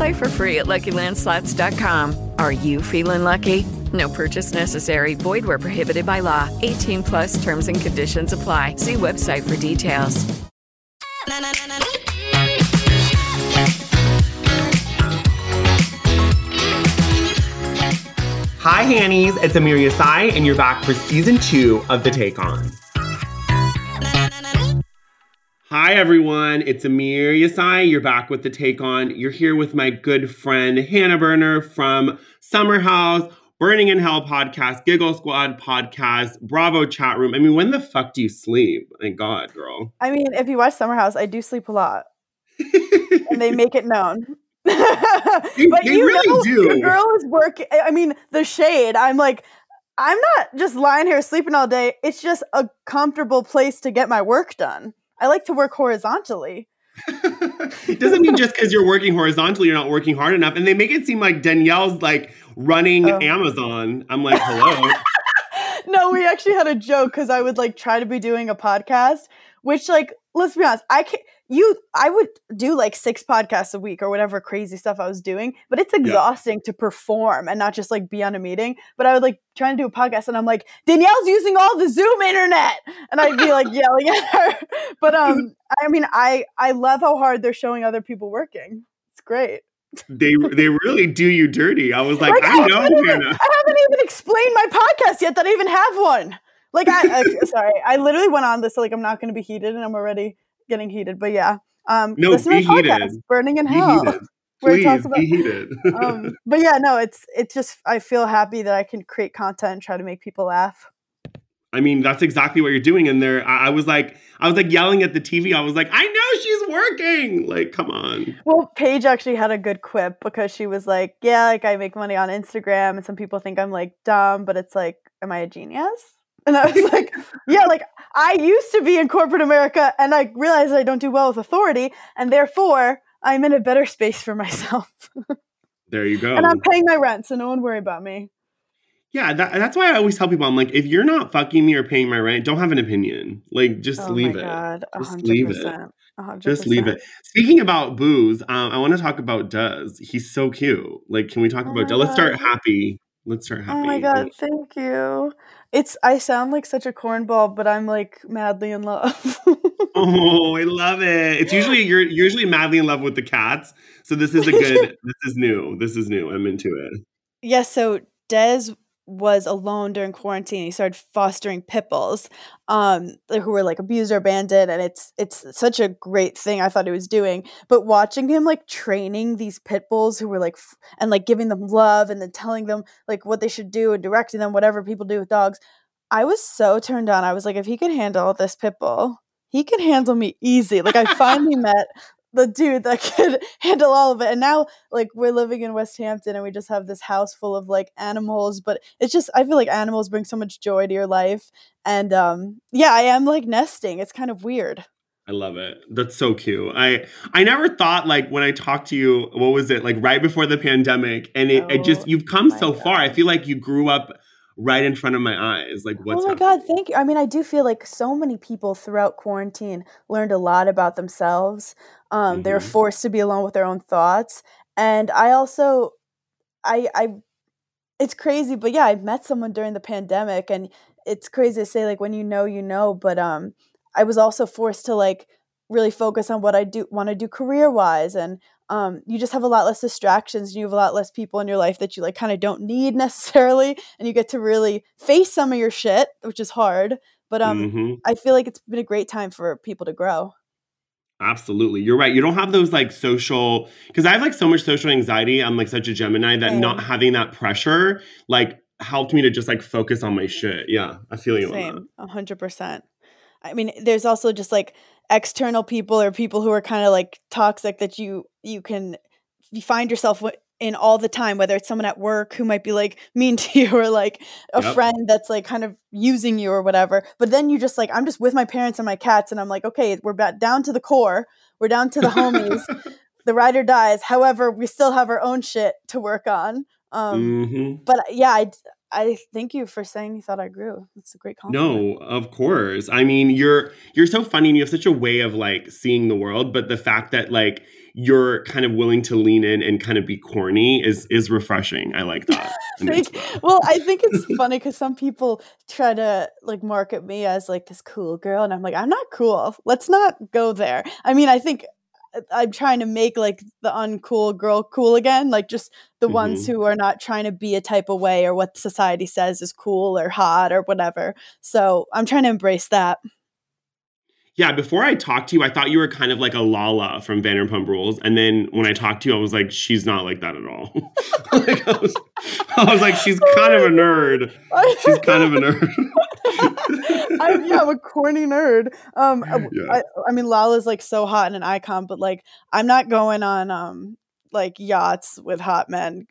Play for free at LuckyLandSlots.com. Are you feeling lucky? No purchase necessary. Void where prohibited by law. 18 plus terms and conditions apply. See website for details. Hi, Hannies. It's Amir Yasai, and you're back for season two of The Take On. Hi, everyone. It's Amir Yasai. You're back with The Take On. You're here with my good friend Hannah Berner from Summer House, Burning in Hell podcast, Giggle Squad podcast, Bravo chat room. I mean, when the fuck do you sleep? Thank God, girl. I mean, if you watch Summer House, I do sleep a lot, and they make it known. They- but they you really know, do. The girl is working. I mean, the shade. I'm like, I'm not just lying here sleeping all day. It's just a comfortable place to get my work done. I like to work horizontally. it doesn't mean just because you're working horizontally, you're not working hard enough. And they make it seem like Danielle's like running Oh. Amazon. I'm like, hello. no, we actually had a joke because I would like try to be doing a podcast, which like let's be honest, I can't you I would do like six podcasts a week or whatever crazy stuff I was doing, but it's exhausting to perform and not just like be on a meeting. But I would like try to do a podcast and I'm like, Danielle's using all the Zoom internet. And I'd be like yelling at her. But um I mean I I love how hard they're showing other people working. It's great. They they really do you dirty. I was like, Like, I know, haven't even, Hannah. I haven't even explained my podcast yet that I even have one. Like I, I sorry, I literally went on this like I'm not going to be heated, and I'm already getting heated. But yeah, um, No, listen to my heated. podcast, Burning in Be Hell, heated. where it Please talks about. be heated. um, but yeah, no, it's it's just I feel happy that I can create content and try to make people laugh. I mean, that's exactly what you're doing in there. I, I was like, I was like yelling at the TV. I was like, I know she's working. Like, come on. Well, Paige actually had a good quip because she was like, "Yeah, like I make money on Instagram, and some people think I'm like dumb, but it's like, am I a genius?" And I was like, "Yeah, like I used to be in corporate America, and I realized I don't do well with authority, and therefore I'm in a better space for myself, There you go. and I'm paying my rent, so no one worry about me." Yeah, that, that's why I always tell people I'm like, if you're not fucking me or paying my rent, don't have an opinion. Like, just oh leave my it. god, Just 100%, leave it. 100%. Just leave it. Speaking about booze, um, I want to talk about Des. He's so cute. Like, can we talk Oh about Des? Let's start happy. Let's start happy. Oh my god, thank you. It's I sound like such a cornball, but I'm like madly in love. Oh, I love it. It's usually you're usually madly in love with the cats. So this is a good. this is new. This is new. I'm into it. Yes, so Des was alone during quarantine. He started fostering pit bulls, um, who were like abused or abandoned, and it's it's such a great thing. I thought he was doing, but watching him like training these pit bulls who were like f- and like giving them love and then telling them like what they should do and directing them, whatever people do with dogs. I was so turned on. I was like, if he could handle this pit bull, he can handle me easy. Like I finally met the dude that could handle all of it. And now like we're living in West Hampton and we just have this house full of like animals, but it's just I feel like animals bring so much joy to your life. And um yeah, I am like nesting. It's kind of weird. I love it. That's so cute. I I never thought like when I talked to you, what was it like right before the pandemic, and it, it just Oh you've come so far. I feel like you grew up right in front of my eyes. Like what's oh my happening? god, thank you. I mean, I do feel like so many people throughout quarantine learned a lot about themselves. Um, they were forced to be alone with their own thoughts, and I also, I, I, it's crazy, but yeah, I met someone during the pandemic, and it's crazy to say like when you know, you know. But um, I was also forced to like really focus on what I do want to do career wise, and um, you just have a lot less distractions and you have a lot less people in your life that you like kind of don't need necessarily and you get to really face some of your shit which is hard but um Mhm. i feel like it's been a great time for people to grow Absolutely. You're right. You don't have those like social because I have like so much social anxiety. I'm like such a Gemini that Same. not having that pressure like helped me to just like focus on my shit. Yeah. I feel you on that. Same, a hundred percent. I mean, there's also just like external people or people who are kind of like toxic that you you can you find yourself in all the time. Whether it's someone at work who might be like mean to you, or like a Yep. friend that's like kind of using you or whatever. But then you just like I'm just with my parents and my cats, and I'm like, okay, we're back down to the core. We're down to the homies. the ride or dies. However, we still have our own shit to work on. Um, Mhm. but yeah, I, I thank you for saying you thought I grew. That's a great compliment. No, of course. I mean, you're you're so funny and you have such a way of like seeing the world, but the fact that like you're kind of willing to lean in and kind of be corny is is refreshing. I like that. Thank- well, I think it's funny because some people try to like market me as like this cool girl, and I'm like, I'm not cool. Let's not go there. I mean, I think I'm trying to make like the uncool girl cool again, like just the ones Mm-hmm. who are not trying to be a type of way or what society says is cool or hot or whatever. So I'm trying to embrace that. Yeah, before I talked to you, I thought you were kind of like a Lala from Vanderpump Rules, and then when I talked to you, I was like, she's not like that at all. like, I, was, I was like, she's kind of a nerd. She's kind of a nerd. I, yeah, I'm a corny nerd. Um, uh, Yeah. I, I mean, Lala's like so hot and an icon, but like, I'm not going on um like yachts with hot men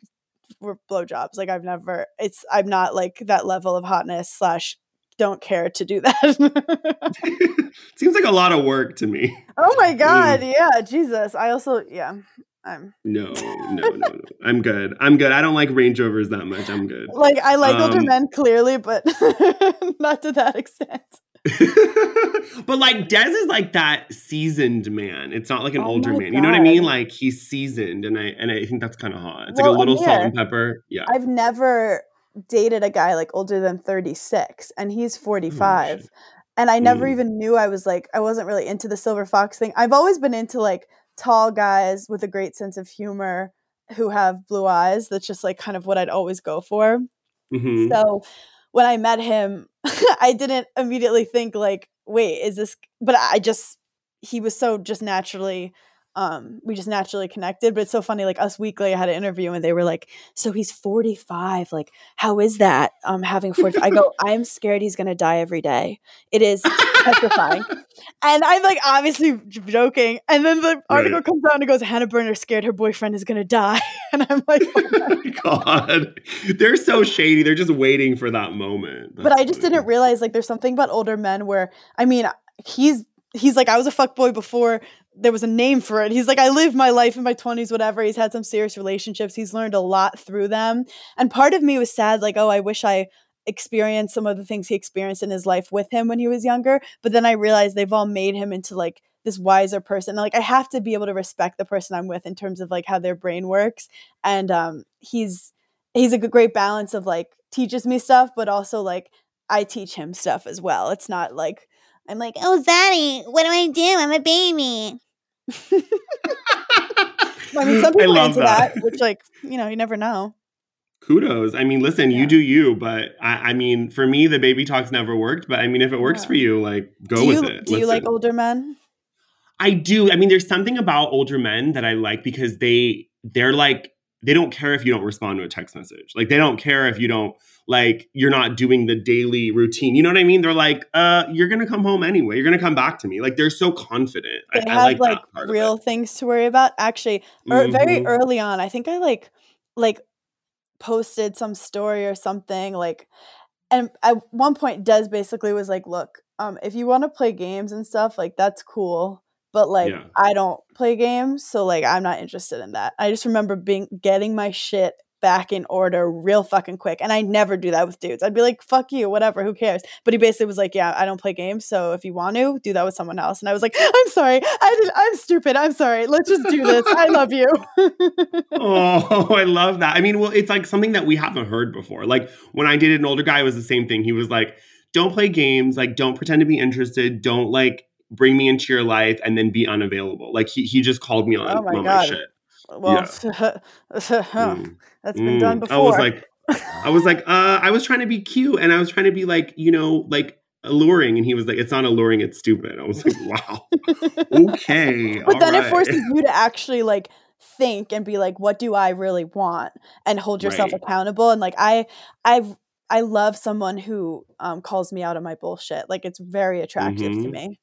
for blowjobs. Like, I've never. It's I'm not like that level of hotness slash don't care to do that. Seems like a lot of work to me. oh my god, yeah, Jesus. I also yeah, I'm No, no, no, no. I'm good. I'm good. I don't like Range Rovers that much. I'm good. like I like older Um, men clearly, but not to that extent. but like Des is like that seasoned man. It's not like an Oh older man. You know what I mean? Like he's seasoned, and I and I think that's kind of hot. It's Well, like a little salt and pepper. Yeah. I've never dated a guy like older than 36 and he's 45 shit. and I never Mm. even knew I was like I wasn't really into the silver fox thing. I've always been into like tall guys with a great sense of humor who have blue eyes. That's just like kind of what I'd always go for. Mhm. So when I met him, I didn't immediately think like, wait, is this but I just he was so just naturally um we just naturally connected but it's so funny like us weekly i had an interview and they were like so he's 45 like how is that um having 40 i go i'm scared he's gonna die every day it is petrifying and i'm like obviously joking and then the article Right. comes out and it goes hannah Berner scared her boyfriend is gonna die and i'm like oh my God, they're so shady. They're just waiting for that moment. but I just funny. didn't realize like there's something about older men where I mean he's he's like I was a fuck boy before there was a name for it. He's like I lived my life in my 20s whatever. He's had some serious relationships. He's learned a lot through them. And part of me was sad like oh I wish I experienced some of the things he experienced in his life with him when he was younger, but then I realized they've all made him into like this wiser person. Like I have to be able to respect the person I'm with in terms of like how their brain works. And um he's he's a great balance of like teaches me stuff, but also like I teach him stuff as well. It's not like I'm like, oh, Zaddy, what do I do? I'm a baby. I mean, some people into that. that. which like you know, you never know. Kudos. I mean, listen, you do you, but I, I mean, for me, the baby talks never worked. But I mean, if it works Yeah. for you, like, go do with you it. do you like older men? I do. I mean, there's something about older men that I like because they they're like they don't care if you don't respond to a text message. Like they don't care if you don't like you're not doing the daily routine. You know what I mean? They're like, uh, you're gonna come home anyway. You're gonna come back to me. Like they're so confident. They I, I have like, like, that part real things to worry about. Actually, er, very Mhm. early on, I think I like like posted some story or something like and at one point Des basically was like, "Look, um if you want to play games and stuff, like that's cool, but like Yeah. I don't play games, so like I'm not interested in that." I just remember being getting my shit back in order real fucking quick. And I never do that with dudes. I'd be like, fuck you, whatever, who cares? But he basically was like, Yeah, I don't play games. So if you want to, do that with someone else. And I was like, I'm sorry. I did I'm stupid. I'm sorry. Let's just do this. I love you. Oh, I love that. I mean, well, it's like something that we haven't heard before. Like when I dated an older guy, it was the same thing. He was like, don't play games, like don't pretend to be interested, don't like bring me into your life and then be unavailable. Like he he just called me on, Oh my on my God. shit. Well, that's Mm. Been done Mm. before. I was like, I was like, uh, I was trying to be cute and I was trying to be like, you know, like alluring. And he was like, it's not alluring, it's stupid. I was like, wow. okay. but then all it forces you to actually like think and be like what do i really want and hold yourself Right. accountable and like i i i love someone who um calls me out on my bullshit like it's very attractive to Mhm. me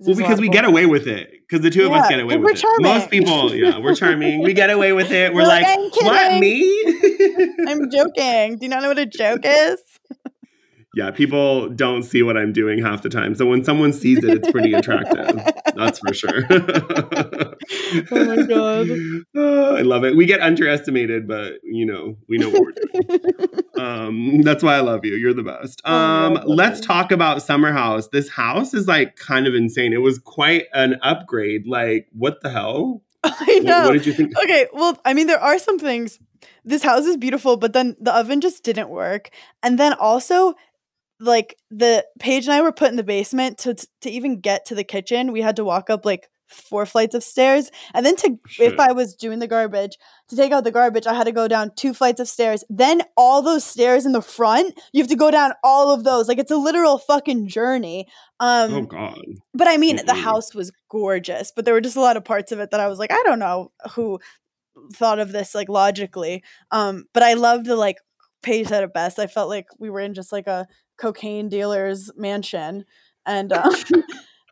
Well, There's a lot because we get away with it. Because the two of us get away with it. charming. Most people, yeah, we're charming. We get away with it. We're We're like, like, what, me? i'm joking do you not know what a joke is yeah, people don't see what I'm doing half the time. So when someone sees it, it's pretty attractive. That's for sure. Oh my God. Oh, I love it. We get underestimated, but you know, we know what we're doing. um, that's why I love you. You're the best. Oh, Um, love let's you. talk about Summer House. This house is like kind of insane. It was quite an upgrade. Like, what the hell? i What, know what did you think? okay well i mean there are some things this house is beautiful but then the oven just didn't work and then also like the Paige and I were put in the basement to to even get to the kitchen. We had to walk up like four flights of stairs, and then to Shit. if I was doing the garbage to take out the garbage, I had to go down two flights of stairs. Then all those stairs in the front, you have to go down all of those. Like it's a literal fucking journey. Um, oh God. but I mean, the Mm-mm. house was gorgeous, but there were just a lot of parts of it that I was like, I don't know who thought of this like logically. Um, but I loved the like Paige said it best. I felt like we were in just like a cocaine dealer's mansion, and um,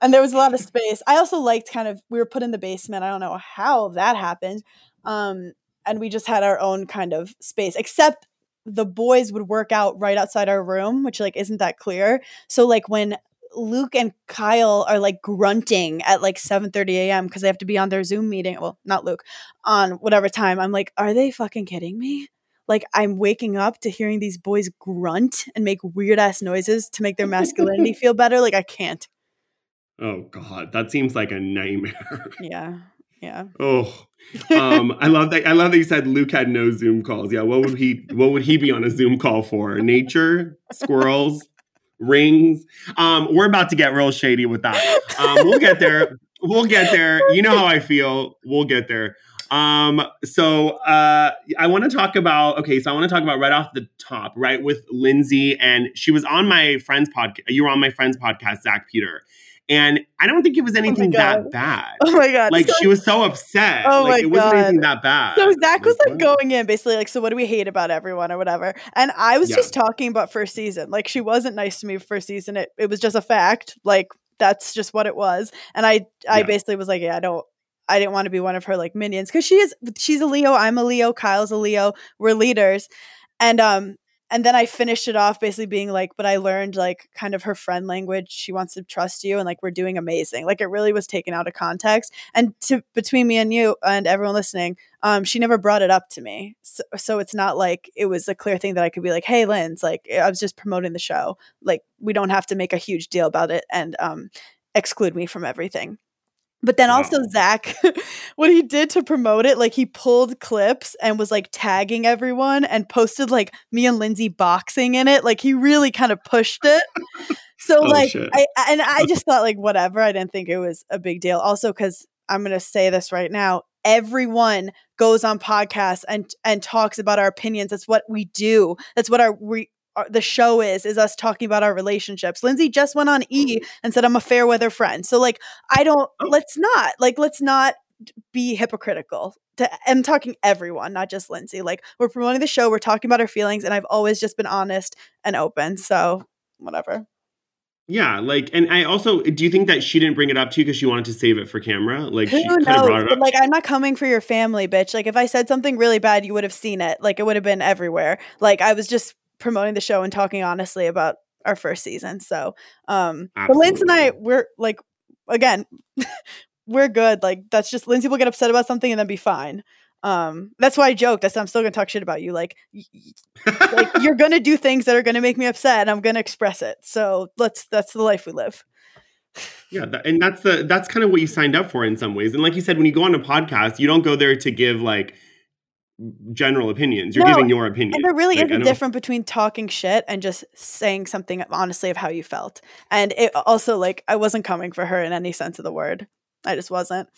and there was a lot of space. I also liked kind of we were put in the basement. I don't know how that happened, um, and we just had our own kind of space, except the boys would work out right outside our room, which like isn't that clear. So like when Luke and Kyle are like grunting at like 7:30 a.m. because they have to be on their Zoom meeting. Well, not Luke, on whatever time. I'm like, are they fucking kidding me? Like I'm waking up to hearing these boys grunt and make weird ass noises to make their masculinity feel better. Like I can't. Oh God. That seems like a nightmare. Yeah. Yeah. oh. Um, I love that. I love that you said Luke had no Zoom calls. Yeah, what would he? What would he be on a Zoom call for? Nature, squirrels, rings. Um, we're about to get real shady with that. Um, we'll get there. We'll get there. You know how I feel. We'll get there. Um, so uh, I want to talk about. Okay, so I want to talk about right off the top, right with Lindsay, and she was on my friend's podcast. You were on my friend's podcast, Zach Peter, and I don't think it was anything that bad Oh my god. like So- she was so upset. Oh like my it wasn't God. anything that bad. So Zach was like what? going in basically like, so what do we hate about everyone or whatever? And I was Yeah. just talking about first season. Like she wasn't nice to me first season. It it was just a fact. Like that's just what it was. And I I Yeah. basically was like, yeah, I don't I didn't want to be one of her like minions because she is she's a Leo, I'm a Leo, Kyle's a Leo, we're leaders. And um and then I finished it off basically being like, but I learned like kind of her friend language. She wants to trust you and like we're doing amazing. Like it really was taken out of context. And to between me and you and everyone listening, um, she never brought it up to me. So, so it's not like it was a clear thing that I could be like, hey, Linz, like I was just promoting the show. Like we don't have to make a huge deal about it and um, exclude me from everything. But then also Wow. Zach, what he did to promote it, like he pulled clips and was like tagging everyone and posted like me and Lindsay boxing in it. Like he really kind of pushed it. So Oh, like shit. I and I just thought like whatever. I didn't think it was a big deal. Also because I'm gonna say this right now. Everyone goes on podcasts and and talks about our opinions. That's what we do. That's what our we the show is is us talking about our relationships. Lindsay just went on E mm-hmm. and said I'm a fair weather friend. So like I don't Oh. let's not like let's not be hypocritical. To, I'm talking everyone, not just Lindsay. Like we're promoting the show, we're talking about our feelings, and I've always just been honest and open. So whatever. Yeah, like, and I also do you think that she didn't bring it up to you because she wanted to save it for camera? Like, Who could have knows? brought it up. like, I'm not coming for your family, bitch. Like, if I said something really bad, you would have seen it. Like, it would have been everywhere. Like, I was just promoting the show and talking honestly about our first season. So, um, but Lindsay and I, we're like, again, we're good. Like, that's just Lindsay will get upset about something and then be fine. Um, that's why I joked. I said I'm still gonna talk shit about you. Like, y- y- like you're gonna do things that are gonna make me upset, and I'm gonna express it. So let's. That's the life we live. yeah, that, and that's the that's kind of what you signed up for in some ways. And like you said, when you go on a podcast, you don't go there to give like general opinions. You're No, giving your opinion. And there really Like, is a difference between talking shit and just saying something honestly of how you felt. And it also like I wasn't coming for her in any sense of the word. I just wasn't.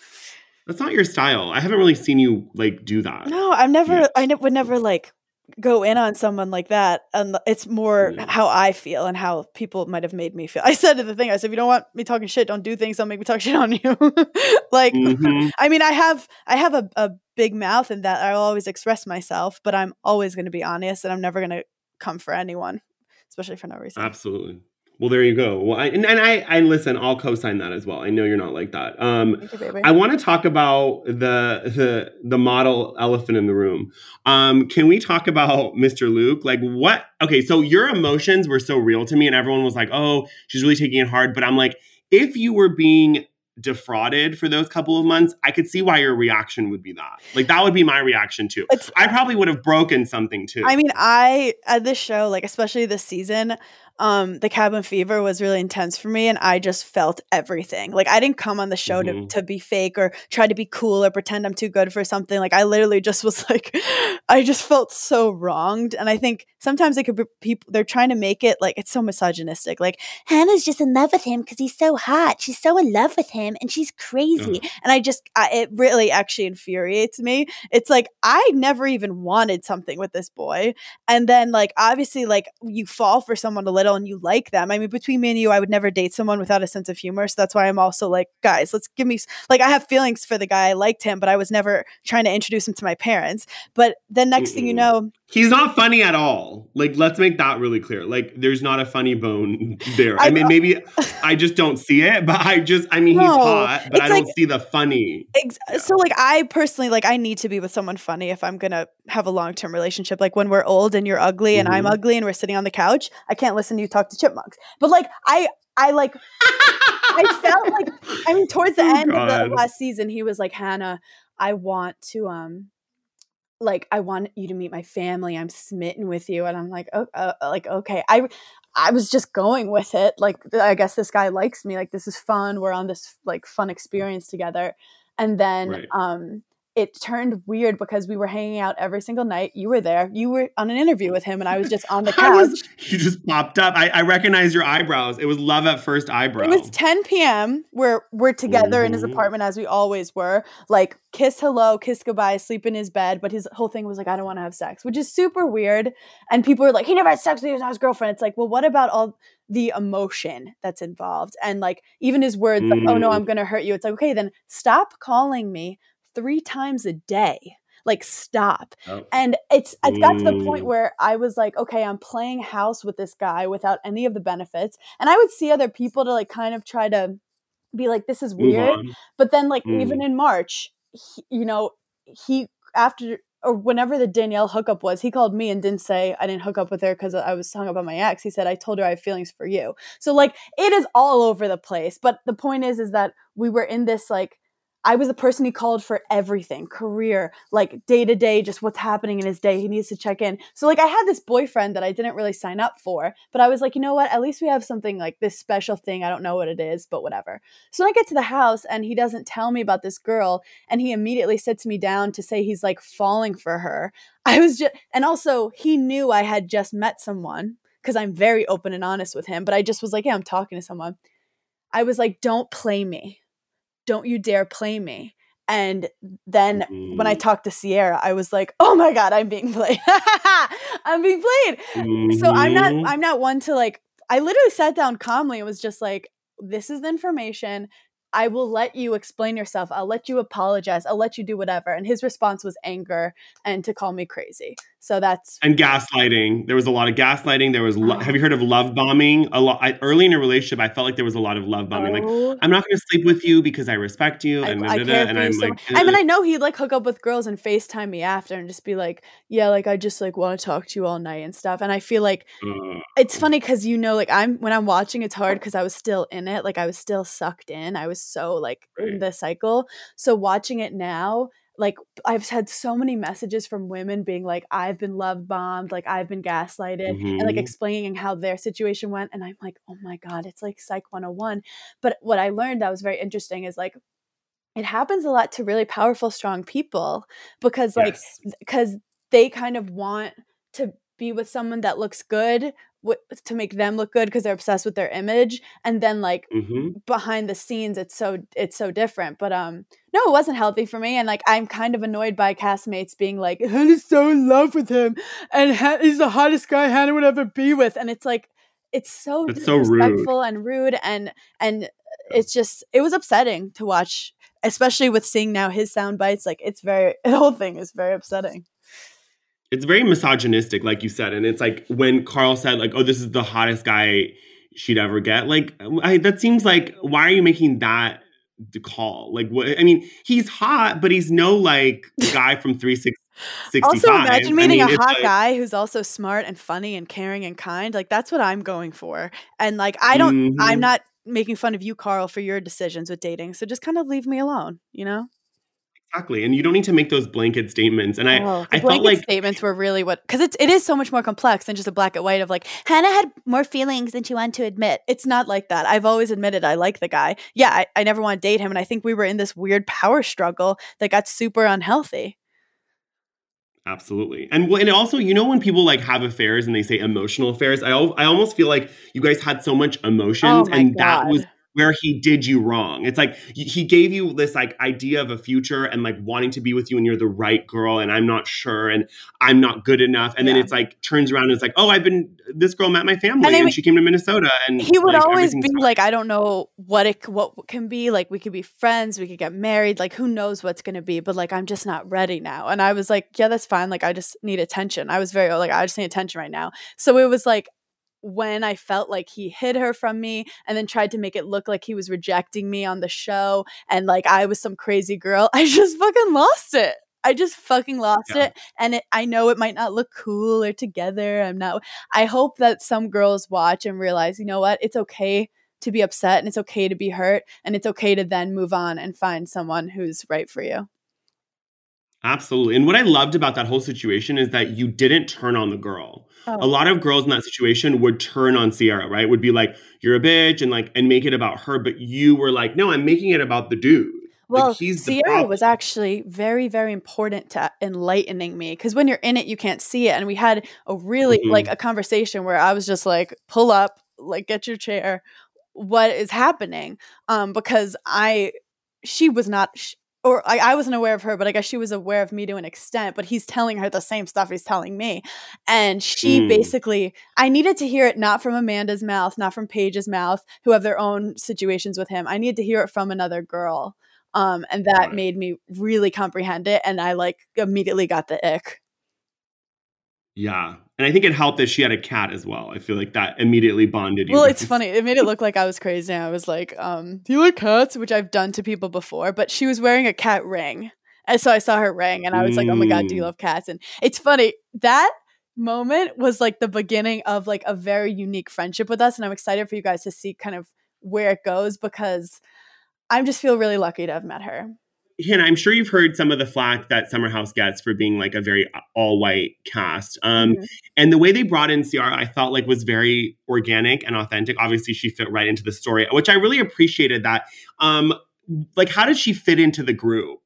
That's not your style. I haven't really seen you like do that. No, I've never. Yeah. I would never like go in on someone like that, and it's more Yeah. how I feel and how people might have made me feel. I said to the thing. I said, if you don't want me talking shit, don't do things. Don't make me talk shit on you. like, Mhm. I mean, I have I have a, a big mouth and that I'll always express myself, but I'm always going to be honest, and I'm never going to come for anyone, especially for no reason. Absolutely. Well, there you go. Well, I, and, and I, I listen. I'll co-sign that as well. I know you're not like that. Um, you. I want to talk about the the the model elephant in the room. Um, can we talk about Mr. Luke? Like what? Okay, so your emotions were so real to me, and everyone was like, "Oh, she's really taking it hard." But I'm like, if you were being defrauded for those couple of months, I could see why your reaction would be that. Like that would be my reaction too. It's- I probably would have broken something too. I mean, I at this show, like especially this season, um, the cabin fever was really intense for me, and I just felt everything. Like I didn't come on the show Mhm. to to be fake or try to be cool or pretend I'm too good for something. Like I literally just was like, I just felt so wronged, and I think sometimes it could be people they're trying to make it like it's so misogynistic. Like Hannah's just in love with him because he's so hot. She's so in love with him, and she's crazy. And I just, I, it really actually infuriates me. It's like I never even wanted something with this boy, and then like obviously like you fall for someone a little and you like them. I mean, between me and you, I would never date someone without a sense of humor. So that's why I'm also like, guys, let's give me like I have feelings for the guy. I liked him, but I was never trying to introduce him to my parents. But then next thing you know, He's not funny at all. Like, let's make that really clear. Like, there's not a funny bone there. I, I mean, maybe I just don't see it, but I just, I mean, he's No, hot, but I it's don't see the funny. Ex- So like I personally like I need to be with someone funny if I'm gonna have a long term relationship. Like when we're old and you're ugly and I'm Mhm. ugly and we're sitting on the couch, I can't listen to you talk to chipmunks. But like I I like I felt like I mean towards the Oh, end of the last season he was like Hannah, I want to um like I want you to meet my family. I'm smitten with you and I'm like oh uh, like okay. I I was just going with it. Like I guess this guy likes me. Like this is fun. We're on this like fun experience together. And then Right. um it turned weird because we were hanging out every single night. You were there. You were on an interview with him and I was just on the couch. was, you just popped up. I, I recognize your eyebrows. It was love at first eyebrow. It was 10 p.m. We're we're together in his Mhm. apartment as we always were. Like kiss hello, kiss goodbye, sleep in his bed. But his whole thing was like, I don't want to have sex, which is super weird. And people are like, he never had sex with his girlfriend. It's like, well, what about all the emotion that's involved? And like even his words, like, oh no, Mm. I'm gonna hurt you. It's like, okay, then stop calling me three times a day. Like stop. Oh. And it's it got to the point where I was like, okay, I'm playing house with this guy without any of the benefits. And I would see other people to like kind of try to be like, this is weird. But then, like, Mm. even in March, he, you know, he after or whenever the Danielle hookup was, he called me and didn't say I didn't hook up with her because I was hung up on my ex. He said I told her I have feelings for you. So like it is all over the place. But the point is, is that we were in this like I was the person he called for everything, career, like day to day, just what's happening in his day. He needs to check in. So like I had this boyfriend that I didn't really sign up for, but I was like, you know what? At least we have something like this special thing. I don't know what it is, but whatever. So I get to the house and he doesn't tell me about this girl and he immediately sits me down to say he's like falling for her. I was just and also he knew I had just met someone because I'm very open and honest with him, but I just was like, yeah, I'm talking to someone. I was like, don't play me. Don't you dare play me. And then when I Mhm. talked to Ciara, I was like, "Oh my god, I'm being played. I'm being played." So I'm not Mhm. I'm not one to like I literally sat down calmly and was just like, "This is the information. I will let you explain yourself. I'll let you apologize. I'll let you do whatever." And his response was anger and to call me crazy. So that's and gaslighting. There was a lot of gaslighting. There was. Lo- oh. have you heard of love bombing? A lot. I, early in a relationship, I felt like there was a lot of love bombing. Like, Oh. I'm not going to sleep with you because I respect you, and I da, da, da, and I'm so like. I mean, I know he'd like hook up with girls and FaceTime me after and just be like, "Yeah, like I just like want to talk to you all night and stuff." And I feel like Ugh. it's funny because you know, like I'm when I'm watching, it's hard because I was still in it. Like I was still sucked in. I was so like in the cycle. So watching it now, like I've had so many messages from women being like, "I've been love bombed," like I've been gaslighted, and like Mhm. explaining how their situation went. And I'm like, "Oh my god, it's like Psych 101." But what I learned that was very interesting is like it happens a lot to really powerful strong people because like because they kind of want to be with someone that looks good w- to make them look good because they're obsessed with their image and then like hmm behind the scenes it's so it's so different but um no it wasn't healthy for me and like i'm kind of annoyed by castmates being like hannah's so in love with him and ha- he's the hottest guy hannah would ever be with and it's like it's so It's so rude. and rude and and it's just it was upsetting to watch especially with seeing now his sound bites like it's very the whole thing is very upsetting It's very misogynistic, like you said, and it's like when Carl said, like, "Oh, this is the hottest guy she'd ever get." Like, I, that seems like why are you making that the call? Like, what? I mean, he's hot, but he's no like guy from three six sixty five. also imagine meeting I mean, a hot like- guy who's also smart and funny and caring and kind like that's what i'm going for and like i don't i'm Mhm. not making fun of you carl for your decisions with dating so just kind of leave me alone you know Exactly, and you don't need to make those blanket statements. And I, Oh, I felt like statements were really what because it's it is so much more complex than just a black and white of like Hannah had more feelings than she wanted to admit. It's not like that. I've always admitted I like the guy. Yeah, I, I never want to date him, and I think we were in this weird power struggle that got super unhealthy. Absolutely. And and also, you know, when people like have affairs and they say emotional affairs, I al- I almost feel like you guys had so much oh emotions, Oh and that was God. Where he did you wrong. It's like he gave you this like idea of a future and like wanting to be with you, and you're the right girl, and I'm not sure, and I'm not good enough, and then it's like turns around and it's like, oh, I've been this girl met my family, And and, she came to Minnesota, and he would like, always be fine. like, I don't know what it what can be. Like we could be friends, we could get married. Like who knows what's gonna be? But like I'm just not ready now. And I was like, yeah, that's fine. Like I just need attention. I was very like I just need attention right now. So it was like when I felt like he hid her from me and then tried to make it look like he was rejecting me on the show and like I was some crazy girl, I just fucking lost it. I just fucking lost Yeah. it. And it, I know it might not look cool or together. I'm not I hope that some girls watch and realize, you know what? It's okay to be upset and it's okay to be hurt and it's okay to then move on and find someone who's right for you. Absolutely. And what I loved about that whole situation is that you didn't turn on the girl. Oh. A lot of girls in that situation would turn on Ciara, right? Would be like, "You're a bitch," and like, and make it about her. But you were like, "No, I'm making it about the dude." Well, like, Ciara was actually very, very important to enlightening me because when you're in it, you can't see it. And we had a really Mhm. like a conversation where I was just like, pull up, like get your chair. What is happening? Um, because I, she was not, sh- or I, I wasn't aware of her, but I guess she was aware of me to an extent. But he's telling her the same stuff he's telling me, and she Mm. basically, I needed to hear it not from Amanda's mouth, not from Paige's mouth, who have their own situations with him. I needed to hear it from another girl um and that it. made me really comprehend it and i like immediately got the ick Yeah, and I think it helped that she had a cat as well. I feel like that immediately bonded you. well it's funny it made it look like i was crazy i was like um do you like cats which i've done to people before but she was wearing a cat ring and so i saw her ring and i was like oh my god do you Mm. love cats and it's funny that moment was like the beginning of like a very unique friendship with us and i'm excited for you guys to see kind of where it goes because i just feel really lucky to have met her Hannah, I'm sure you've heard some of the flack that Summer House gets for being like a very all white cast. Um, Mhm. And the way they brought in Ciara, I felt like was very organic and authentic. Obviously, she fit right into the story, which I really appreciated. That, um, like, how did she fit into the group?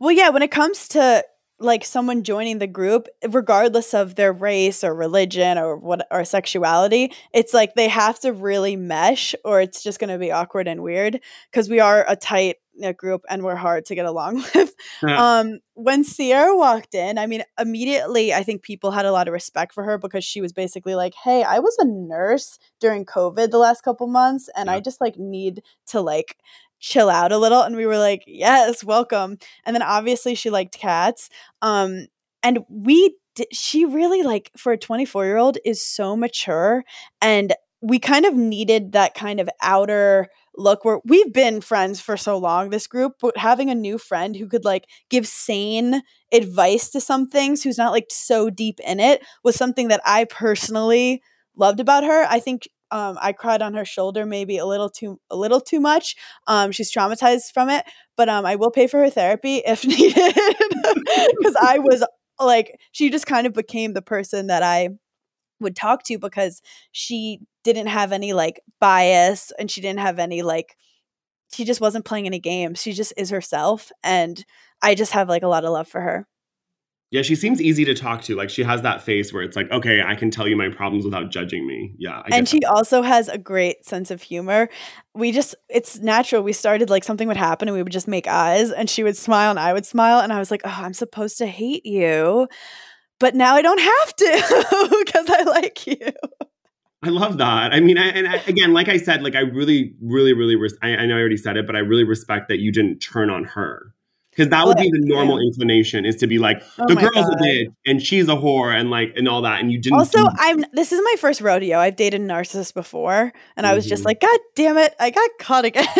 Well, yeah, when it comes to like someone joining the group, regardless of their race or religion or what or sexuality, it's like they have to really mesh or it's just going to be awkward and weird because we are a tight group and we're hard to get along with. Yeah. Um, when Ciara walked in, I mean, immediately I think people had a lot of respect for her because she was basically like, "Hey, I was a nurse during COVID the last couple months, and I just like need to like chill out a little." And we were like, "Yes, welcome." And then obviously she liked cats, um, and we she really like for a 24 year old is so mature, and we kind of needed that kind of outer look where we've been friends for so long this group but having a new friend who could like give sane advice to some things who's not like so deep in it was something that i personally loved about her. I think um, i cried on her shoulder maybe a little too a little too much. Um, she's traumatized from it but um, i will pay for her therapy if needed because i was like she just kind of became the person that i would talk to because she didn't have any like bias and she didn't have any like she just wasn't playing any games. She just is herself and I just have like a lot of love for her. Yeah, she seems easy to talk to. Like she has that face where it's like, okay, I can tell you my problems without judging me. Yeah. I and she that. also has a great sense of humor. We just, it's natural. We started like something would happen and we would just make eyes and she would smile and I would smile. And I was like, oh, I'm supposed to hate you. But now I don't have to because I like you. I love that. I mean, I, and I, again, like I said, like I really, really, really, res- I, I know I already said it, but I really respect that you didn't turn on her because that would be the normal inclination is to be like Oh the girl's a bitch and she's a whore and like and all that, and you didn't. Also, I'm this is my first rodeo. I've dated narcissists before, and I was just Mhm. like, God damn it, I got caught again.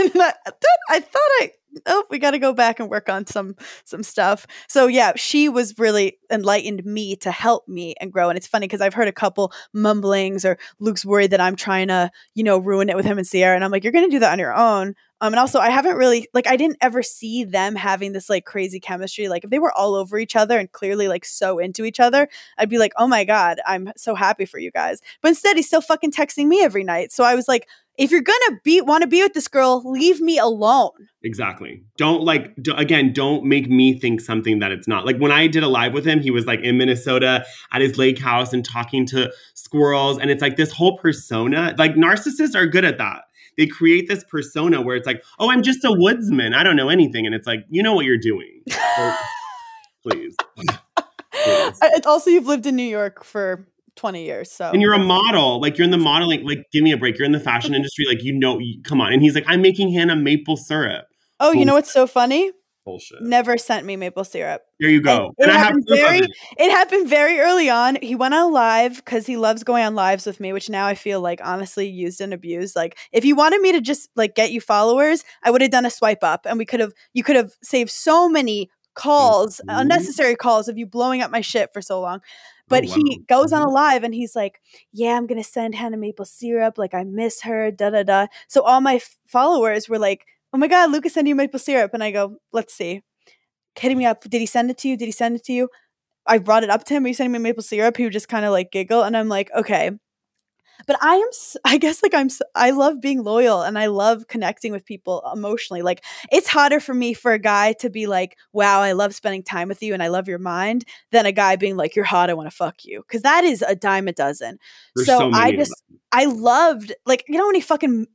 I thought I oh, we got to go back and work on some some stuff. So yeah, she was really enlightened me to help me and grow. And it's funny because I've heard a couple mumblings or Luke's worried that I'm trying to you know ruin it with him and Ciara, and I'm like, you're gonna do that on your own. Um, and also, I haven't really like I didn't ever see them having this like crazy chemistry. Like if they were all over each other and clearly like so into each other, I'd be like, oh my god, I'm so happy for you guys. But instead, he's still fucking texting me every night. So I was like, if you're gonna be want to be with this girl, leave me alone. Exactly. Don't like do, again. Don't make me think something that it's not. Like when I did a live with him, he was like in Minnesota at his lake house and talking to squirrels, and it's like this whole persona. Like narcissists are good at that. They create this persona where it's like, oh, I'm just a woodsman. I don't know anything, and it's like, you know what you're doing. So, please. Please. Uh, I- also you've lived in New York for 20 years, so And you're a model, like you're in the modeling. Like, give me a break. You're in the fashion industry, like you know. You, come on. And he's like, I'm making Hannah maple syrup. oh, you know what's so funny? Bullshit. Never sent me maple syrup. There you go. It And I have happened very- it. It happened very early on. He went on live because he loves going on lives with me, which now I feel like honestly used and abused. Like if you wanted me to just like get you followers, I would have done a swipe up and we could have you could have saved so many calls, Mhm. unnecessary calls of you blowing up my shit for so long. Oh, but Oh, he goes on mm-hmm. a live and he's like, Yeah, I'm gonna send Hannah maple syrup. Like I miss her, da da da. So all my f- followers were like, Oh my god, Lucas sent you maple syrup. And I go, Let's see. Hitting me up. Did he send it to you? Did he send it to you? I brought it up to him. Are you sending me maple syrup? He would just kind of like giggle, and I'm like, okay. But I am i guess, like i'm i love being loyal, and I love connecting with people emotionally. Like it's harder for me for a guy to be like, wow, I love spending time with you, and I love your mind, than a guy being like, you're hot, I want to fuck you, because that is a dime a dozen. There's so so I just, I loved, like, you know, how many fucking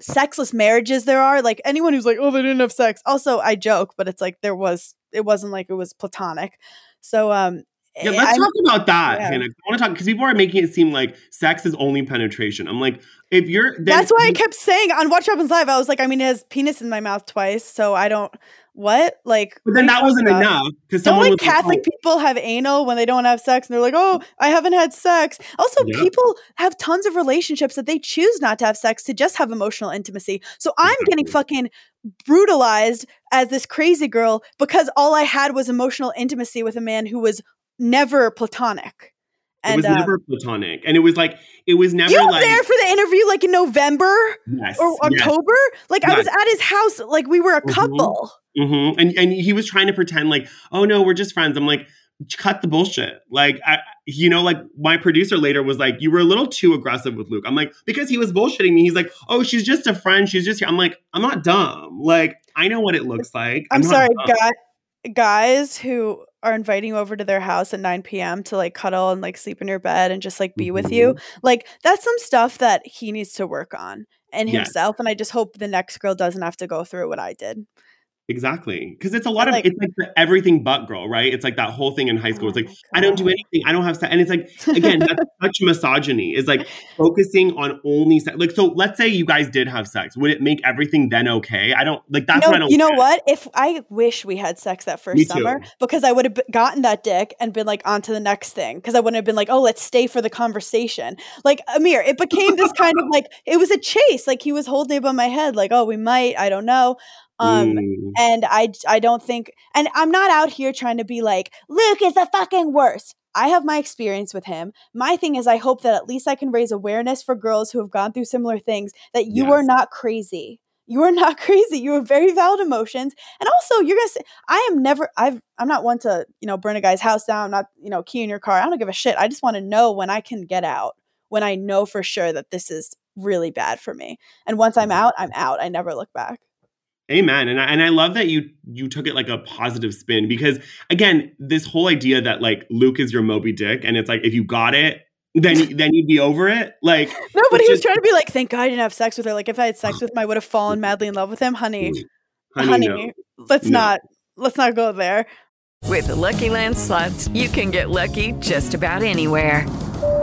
sexless marriages there are. Like anyone who's like, oh, they didn't have sex. Also, I joke, but it's like there was. It wasn't like it was platonic. So, um, Yeah, eh, let's I'm- talk about that, yeah. Hannah. I want to talk because people are making it seem like sex is only penetration. I'm like, if you're then That's why I kept saying on Watch Happens Live, I was like, I mean, it has penis in my mouth twice, so I don't. What? Like, But then that wasn't about? enough because Don't like was like, Catholic oh, people have anal when they don't have sex, and they're like, "Oh, I haven't had sex." Also, Yeah. people have tons of relationships that they choose not to have sex to just have emotional intimacy. So I'm getting fucking brutalized as this crazy girl because all I had was emotional intimacy with a man who was never platonic. it And was uh, never platonic, and it was like it was never you were like there for the interview, like in November yes, or yes. October. Like I was at his house, like we were a Mhm. couple. hmm And and he was trying to pretend like, oh no, we're just friends. I'm like, cut the bullshit. Like, I, you know, like my producer later was like, you were a little too aggressive with Luke. I'm like, because he was bullshitting me. He's like, oh, she's just a friend. She's just here. I'm like, I'm not dumb. Like, I know what it looks like. I'm, not sorry, dumb. guy, guys who are inviting you over to their house at 9 p.m. to like cuddle and like sleep in your bed and just like be with Mm-hmm. you. Like that's some stuff that he needs to work on and Yes. himself. And I just hope the next girl doesn't have to go through what I did. Exactly. Because it's a lot of Like- it's like the everything but girl, right? It's like that whole thing in high school. It's Oh like, my I don't do anything. I don't have sex. And it's like, again, that's such misogyny. Is like focusing on only sex. Like, so let's say you guys did have sex. Would it make everything then okay? I don't like that's you what I know, don't you know get. what? If I wish we had sex that first Me summer because I would have gotten that dick and been like on to the next thing because I wouldn't have been like, oh, let's stay for the conversation. Like Amir, it became this kind of like it was a chase. Like he was holding it above my head, like, oh, we might, I don't know. Um, Mm. and I I don't think and I'm not out here trying to be like Luke is the fucking worst. I have my experience with him. My thing is I hope that at least I can raise awareness for girls who have gone through similar things that you are not crazy. You are not crazy. You have very valid emotions. And also you're gonna say I am never I've I'm not one to, you know, burn a guy's house down, not, you know, key in your car. I don't give a shit. I just want to know when I can get out, when I know for sure that this is really bad for me. And once I'm Mhm. out, I'm out. I never look back. Amen. And I, and I love that you you took it like a positive spin because again, this whole idea that like Luke is your Moby Dick and it's like if you got it, then then you'd be over it. Like no, but he was trying to be like, thank God I didn't have sex with her. Like if I had sex with him, I would have fallen madly in love with him, honey. Honey, honey no. let's no. not let's not go there. With the Lucky Land slots, you can get lucky just about anywhere.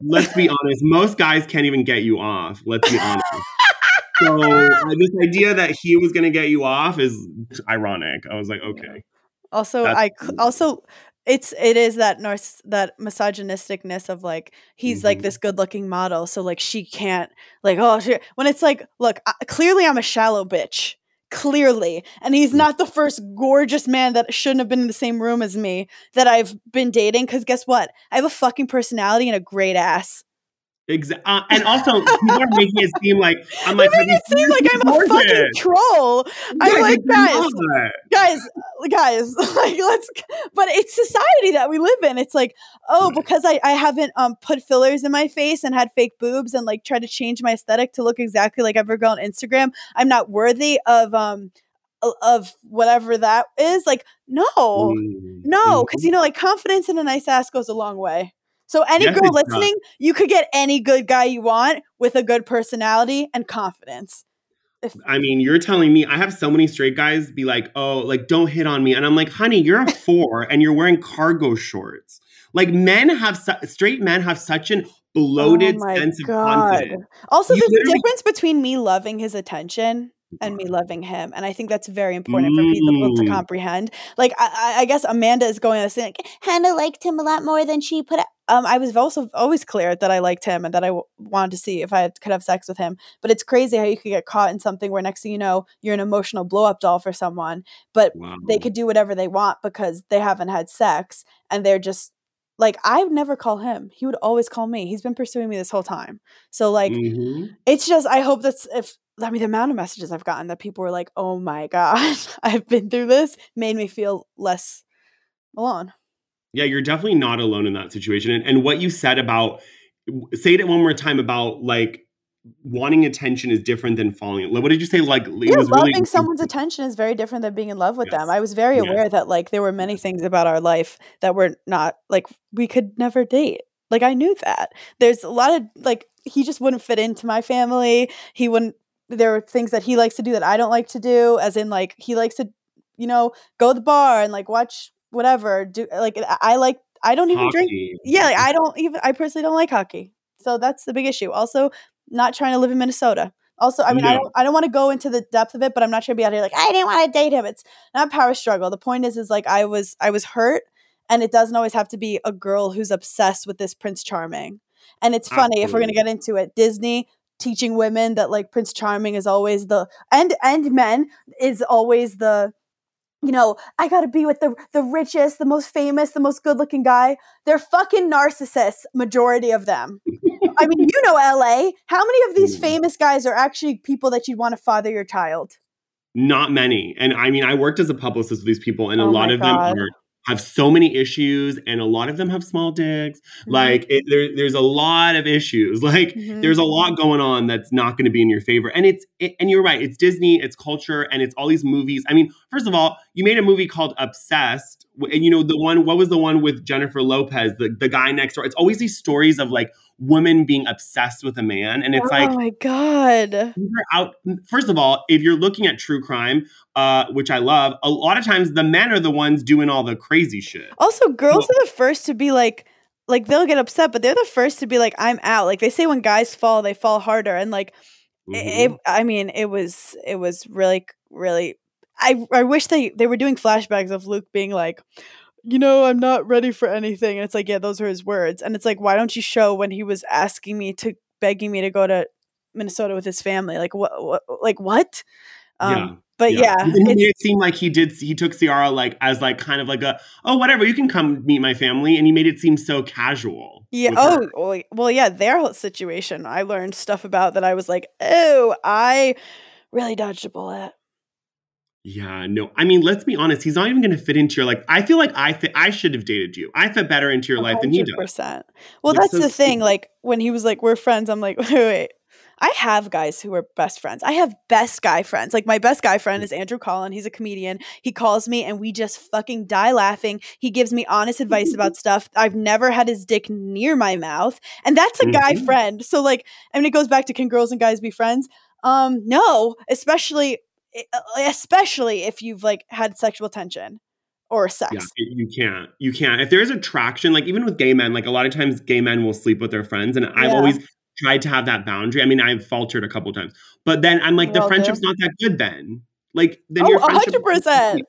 let's be honest, most guys can't even get you off. Let's be honest. so uh, this idea that he was going to get you off is ironic. I was like, okay. Also, That's- I also it's it is that narciss that misogynisticness of like he's mm-hmm. like this good looking model, so like she can't like oh she, when it's like look I, clearly I'm a shallow bitch clearly. And he's mm. not the first gorgeous man that shouldn't have been in the same room as me that I've been dating. Because guess what? I have a fucking personality and a great ass. Exactly. Uh, and also, people are making it seem like I'm like making it seem like I'm gorgeous. a fucking troll. I'm like, guys, guys, guys, like let's. But it's society that we live in. It's like, oh, because I I haven't um put fillers in my face and had fake boobs and like tried to change my aesthetic to look exactly like every girl on Instagram. I'm not worthy of um of whatever that is. Like, no, mm. no, because mm-hmm. you know, like confidence in a nice ass goes a long way. So any yes, girl listening, you could get any good guy you want with a good personality and confidence. If- I mean, you're telling me I have so many straight guys be like, "Oh, like don't hit on me," and I'm like, "Honey, you're a four and you're wearing cargo shorts." Like men have su- straight men have such an bloated oh sense God. of confidence. Also, you there's a difference between me loving his attention and me loving him. And I think that's very important mm. for people to mm. comprehend. Like, I, I guess Amanda is going to say, like, Hannah liked him a lot more than she put out. Um, I was also always clear that I liked him and that I w- wanted to see if I could have sex with him. But it's crazy how you could get caught in something where next thing you know, you're an emotional blow up doll for someone, but wow. they could do whatever they want because they haven't had sex and they're just like I would never call him. He would always call me. He's been pursuing me this whole time. So like mm-hmm. it's just I hope that's if I mean the amount of messages I've gotten that people were like, "Oh my god, I've been through this," made me feel less alone. Yeah, you're definitely not alone in that situation. And, and what you said about say it one more time about like wanting attention is different than falling. in love. What did you say? Like, yeah, loving really- someone's attention is very different than being in love with yes. them. I was very yes. aware that like there were many things about our life that were not like we could never date. Like I knew that. There's a lot of like he just wouldn't fit into my family. He wouldn't. There were things that he likes to do that I don't like to do. As in, like he likes to, you know, go to the bar and like watch whatever. Do like I like. I don't even hockey. drink. Yeah, like, I don't even. I personally don't like hockey. So that's the big issue. Also, not trying to live in Minnesota. Also, I mean, I don't, I don't want to go into the depth of it, but I'm not trying to be out here like I didn't want to date him. It's not power struggle. The point is, is like I was, I was hurt, and it doesn't always have to be a girl who's obsessed with this Prince Charming. And it's funny Absolutely. if we're gonna get into it. Disney teaching women that like Prince Charming is always the and and men is always the you know, I got to be with the the richest, the most famous, the most good-looking guy. They're fucking narcissists, majority of them. I mean, you know LA. How many of these mm. famous guys are actually people that you'd want to father your child? Not many. And I mean, I worked as a publicist with these people and oh a lot of God. them are have so many issues and a lot of them have small dicks mm-hmm. like it, there, there's a lot of issues like mm-hmm. there's a lot going on that's not going to be in your favor and it's it, and you're right it's disney it's culture and it's all these movies i mean first of all you made a movie called obsessed and you know the one what was the one with jennifer lopez the, the guy next door it's always these stories of like women being obsessed with a man. And it's oh like, oh my god. out. First of all, if you're looking at true crime, uh, which I love, a lot of times the men are the ones doing all the crazy shit. Also, girls Well- are the first to be like, like they'll get upset, but they're the first to be like, "I'm out." Like they say, when guys fall, they fall harder, and like, it, Mhm. it- I mean, it was, it was really, really. I, I wish they they were doing flashbacks of Luke being like, you know, I'm not ready for anything, and it's like, yeah, those are his words, and it's like, why don't you show when he was asking me to, begging me to go to Minnesota with his family, like what, what like what? Um, Yeah. But yeah, And he made it seem like he did. He took Ciara like as like kind of like a oh whatever you can come meet my family, and he made it seem so casual. Yeah. Oh, her. well, well, yeah. Their whole situation, I learned stuff about that. I was like, oh, I really dodged a bullet. Yeah. No, I mean, let's be honest. He's not even going to fit into your like. I feel like I fit. I should have dated you. I fit better into your life than he does. Well, It's that's so the thing. Like when he was like, "We're friends," I'm like, wait, wait. I have guys who are best friends. I have best guy friends. Like my best guy friend is Andrew Collin. He's a comedian. He calls me and we just fucking die laughing. He gives me honest advice about stuff. I've never had his dick near my mouth. And that's a guy Mhm. friend. So like I mean it goes back to can girls and guys be friends? Um no, especially especially if you've like had sexual tension or sex. Yeah, you can't. You can't. If there's attraction, like even with gay men, like a lot of times gay men will sleep with their friends, and I've Yeah. always tried to have that boundary. I mean, I've faltered a couple times, but then I'm like, We the friendship's not that good. Then, like, then Oh, your a friendship. hundred percent.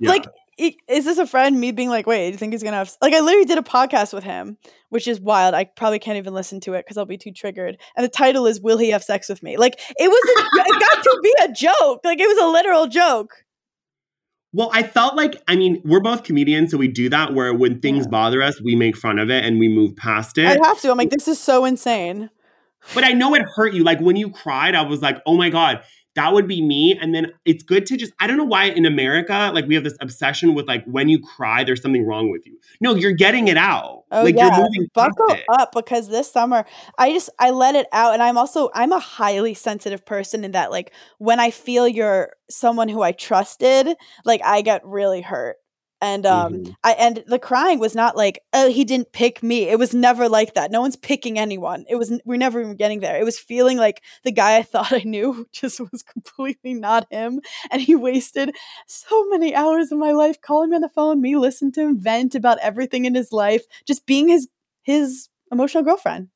Yeah. Like, is this a friend? Me being like, wait, do you think he's gonna have? Like, I literally did a podcast with him, which is wild. I probably can't even listen to it because I'll be too triggered. And the title is "Will he have sex with me?" Like, it was. A, it got to be a joke. Like, it was a literal joke. Well, I felt like, I mean, we're both comedians, so we do that where when things Yeah. bother us, we make fun of it and we move past it. I have to. I'm like, this is so insane. but I know it hurt you. Like when you cried, I was like, oh my God, that would be me. And then it's good to just, I don't know why in America, like we have this obsession with like when you cry, there's something wrong with you. No, you're getting it out. Oh like yeah, you're moving past buckle it. up because this summer I just I let it out, and I'm also I'm a highly sensitive person in that like when I feel you're someone who I trusted, like I get really hurt. And um Mhm. I and the crying was not like oh he didn't pick me. It was never like that. No one's picking anyone. It was we're never even getting there. It was feeling like the guy I thought I knew just was completely not him, and he wasted so many hours of my life calling me on the phone, me listen to him vent about everything in his life, just being his his emotional girlfriend.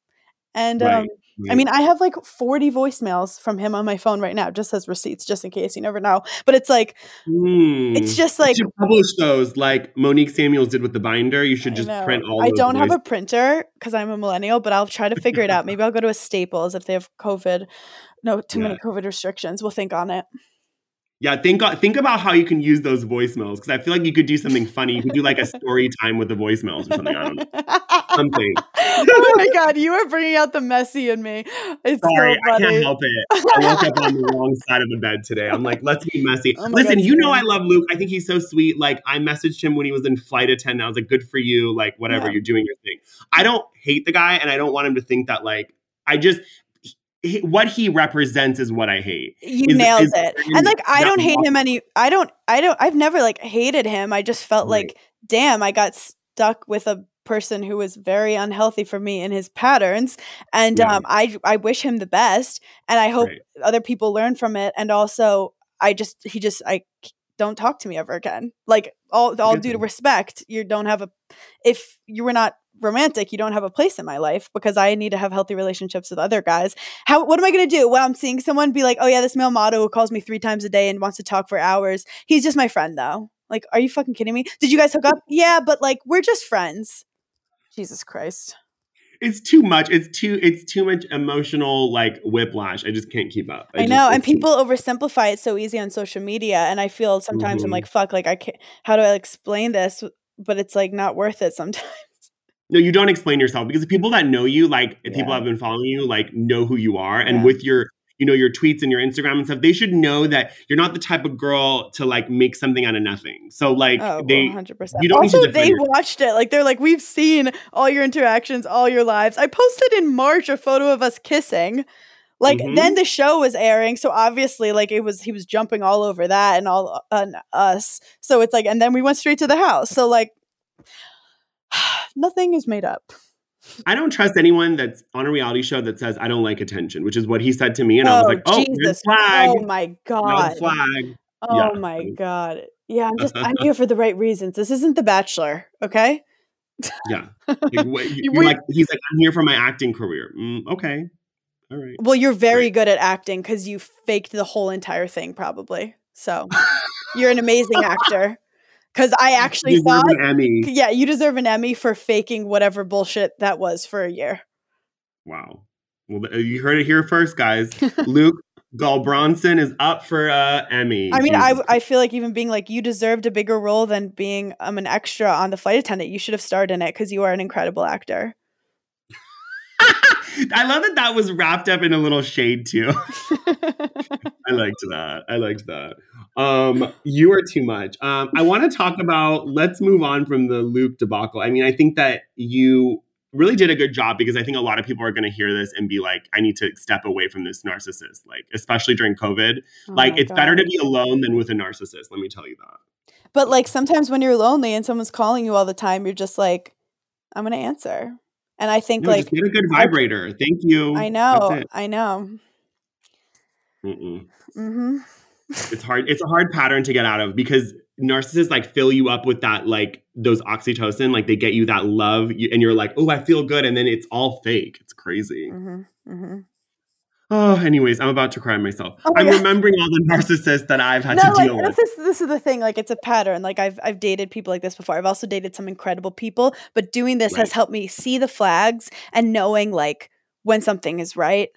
And Right, um, I mean, I have like 40 voicemails from him on my phone right now, just as receipts, just in case you never know. But it's like, Hmm. it's just You like, should publish those like Monique Samuels did with the binder. You should just print all I don't have a printer because I'm a millennial, but I'll try to figure it out. Maybe I'll go to a Staples if they have COVID, no, too many COVID restrictions. We'll think on it. Yeah, think uh, think about how you can use those voicemails because I feel like you could do something funny. You could do like a story time with the voicemails or something. I don't know. Something. oh my god, you are bringing out the messy in me. It's Sorry, so I can't help it. I woke up on the wrong side of the bed today. I'm like, let's be messy. Oh Listen, God, you know I love Luke. I think he's so sweet. Like I messaged him when he was in flight attendant. I was like, good for you. Like whatever, Yeah. you're doing your thing. I don't hate the guy, and I don't want him to think that like I just he, what he represents is what I hate. You is- nailed is it. And like I don't hate him any I don't I don't I've never like hated him. I just felt Right. like damn, I got stuck with a person who was very unhealthy for me in his patterns and Yeah. um I I wish him the best and I hope Right. other people learn from it and also I just he just I don't talk to me ever again. Like all all Good due to respect, you don't have a if you were not romantic, you don't have a place in my life because I need to have healthy relationships with other guys. How what am I going to do when I'm seeing someone be like, "Oh yeah, this male model who calls me 3 times a day and wants to talk for hours. He's just my friend though." Like, are you fucking kidding me? Did you guys hook up? Yeah, but like we're just friends. Jesus Christ. It's too much. It's too. It's too much emotional like whiplash. I just can't keep up. I, just- know, and it's too- people oversimplify it so easy on social media, and I feel sometimes I'm Mhm. like, "Fuck!" Like I can't. How do I explain this? But it's like not worth it sometimes. No, you don't explain yourself because the people that know you, like if people Yeah. have been following you, like know who you are, and Yeah. with your, you know, your tweets and your Instagram and stuff, they should know that you're not the type of girl to like make something out of nothing. So like Oh, they, 100%. you don't need to also, they yourself. watched it. Like, they're like, we've seen all your interactions, all your lives. I posted in March a photo of us kissing. Like, Mhm. then the show was airing. So obviously, like, it was, he was jumping all over that and all on us. So it's like, and then we went straight to the house. So, like, nothing is made up. I don't trust anyone that's on a reality show that says I don't like attention, which is what he said to me, and I was Oh, like, "Oh, Jesus. flag, Oh my red god. flag." Oh Yeah. my god. Yeah, I'm just I'm here for the right reasons. This isn't The Bachelor, okay? Yeah, like, what, You like, he's like, "I'm here for my acting career." Mm, okay, all right. Well, you're very Right. good at acting because you faked the whole entire thing, probably. So you're an amazing actor. Because I actually Deserve thought, an Emmy. yeah, you deserve an Emmy for faking whatever bullshit that was for a year. Wow. Well, you heard it here first, guys. Luke Gulbranson is up for uh Emmy. I mean, I, I feel like even being like you deserved a bigger role than being um, an extra on the flight attendant. You should have starred in it because you are an incredible actor. I love that that was wrapped up in a little shade too. I liked that. I liked that. Um, you are too much. Um, I want to talk about. Let's move on from the Luke debacle. I mean, I think that you really did a good job because I think a lot of people are going to hear this and be like, "I need to step away from this narcissist." Like, especially during COVID, Oh like it's better to be alone than with a narcissist. Let me tell you that. But like sometimes when you're lonely and someone's calling you all the time, you're just like, I'm gonna answer. And I think No, like just get a good vibrator. Thank you. I know. I know. Mm-mm. Hmm it's hard it's a hard pattern to get out of because narcissists like fill you up with that like those oxytocin like they get you that love and you're like oh i feel good and then it's all fake it's crazy hmm hmm oh anyways i'm about to cry myself Oh i'm God. remembering all the narcissists that i've had No, to like deal with this is this is the thing. Like it's a pattern. Like I've I've dated people like this before. I've also dated some incredible people, but doing this has helped me see the flags and knowing like when something is right.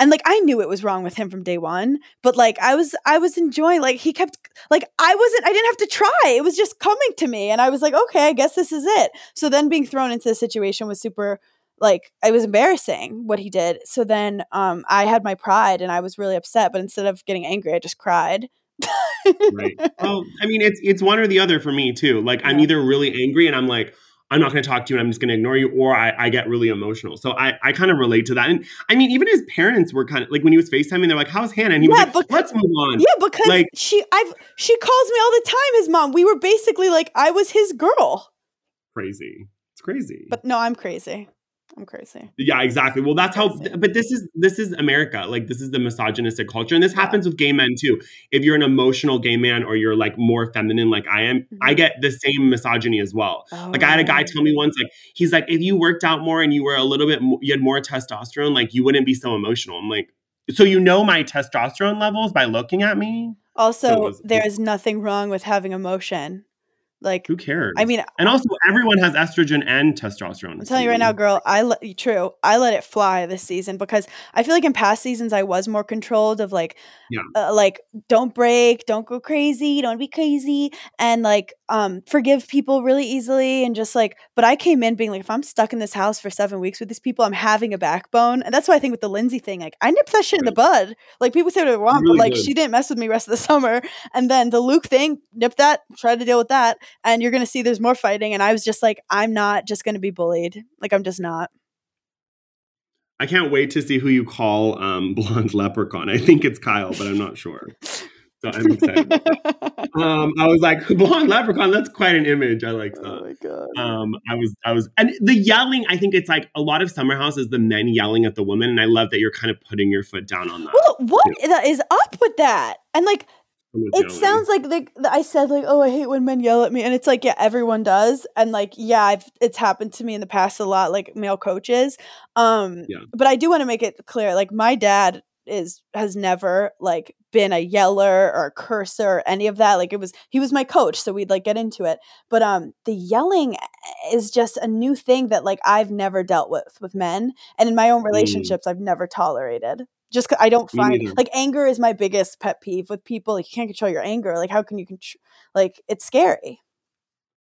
And like I knew it was wrong with him from day one, but like I was I was enjoying like he kept like I wasn't I didn't have to try. It was just coming to me and I was like, "Okay, I guess this is it." So then being thrown into the situation was super like it was embarrassing what he did. So then um I had my pride and I was really upset, but instead of getting angry, I just cried. right well i mean it's it's one or the other for me too like i'm either really angry and i'm like i'm not going to talk to you and i'm just going to ignore you or I, I get really emotional so i i kind of relate to that and i mean even his parents were kind of like when he was facetiming they're like how's hannah and he Yeah, was like but- let's move on Yeah, because Like- she I've she calls me all the time his mom. We were basically like I was his girl. crazy it's crazy But no, I'm crazy. I'm crazy. yeah exactly well that's how but this is this is america like this is the misogynistic culture and this happens with gay men too if you're an emotional gay man or you're like more feminine like i am i Mhm. get the same misogyny as well Like I had a guy Oh. tell me once, like he's like, if you worked out more and you were a little bit, mo- you had more testosterone, like you wouldn't be so emotional. I'm like, so you know my testosterone levels by looking at me? Also, So was- there is nothing wrong with having emotion. Like Who cares? I mean, and also everyone has estrogen and testosterone. I'm telling you right now, girl. I let true. I let it fly this season because I feel like in past seasons I was more controlled of like, Yeah. uh, like don't break, don't go crazy, don't be crazy, and like um forgive people really easily and just like. But I came in being like, if I'm stuck in this house for seven weeks with these people, I'm having a backbone, and that's why I think with the Lindsay thing, like I nipped that shit in the bud. Like people say what they want, really but like did. she didn't mess with me rest of the summer, and then the Luke thing, nip that, try to deal with that, and you're gonna see there's more fighting. And I was just like, I'm not just gonna be bullied. Like I'm just not. I can't wait to see who you call um, blonde leprechaun. I think it's Kyle, but I'm not sure. So I'm excited. um, I was like, blonde leprechaun. That's quite an image. I like that. oh my god. um i was i was and the yelling i think it's like a lot of summer house is the men yelling at the women and i love that you're kind of putting your foot down on that Well, what is up with that? And like, it yelling. sounds like like I said like, oh, I hate when men yell at me, and it's like, yeah, everyone does, and like, yeah, I've it's happened to me in the past a lot, like male coaches. Um, Yeah. but I do want to make it clear, like, my dad is has never like been a yeller or a cursor or any of that like it was he was my coach so we'd like get into it but um the yelling is just a new thing that like i've never dealt with with men and in my own relationships i've never tolerated just 'cause i don't Mm. Find like anger is my biggest pet peeve with people like you can't control your anger like how can you control like it's scary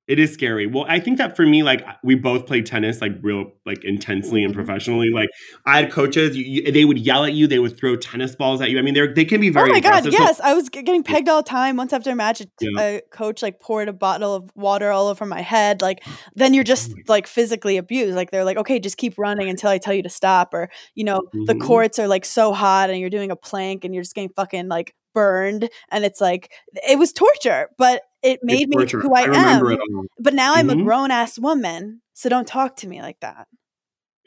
it is scary well i think that for me like we both played tennis like real like intensely and Mhm. professionally like i had coaches you, you, they would yell at you they would throw tennis balls at you i mean they're they can be very oh my god aggressive So- yes i was getting pegged all the time once after a match a, Yeah. a coach like poured a bottle of water all over my head like then you're just like physically abused like they're like okay just keep running until i tell you to stop or you know the Mhm. courts are like so hot and you're doing a plank and you're just getting fucking like burned and it's like it was torture but it made me who i, remember am but now i'm Mhm. a grown-ass woman so don't talk to me like that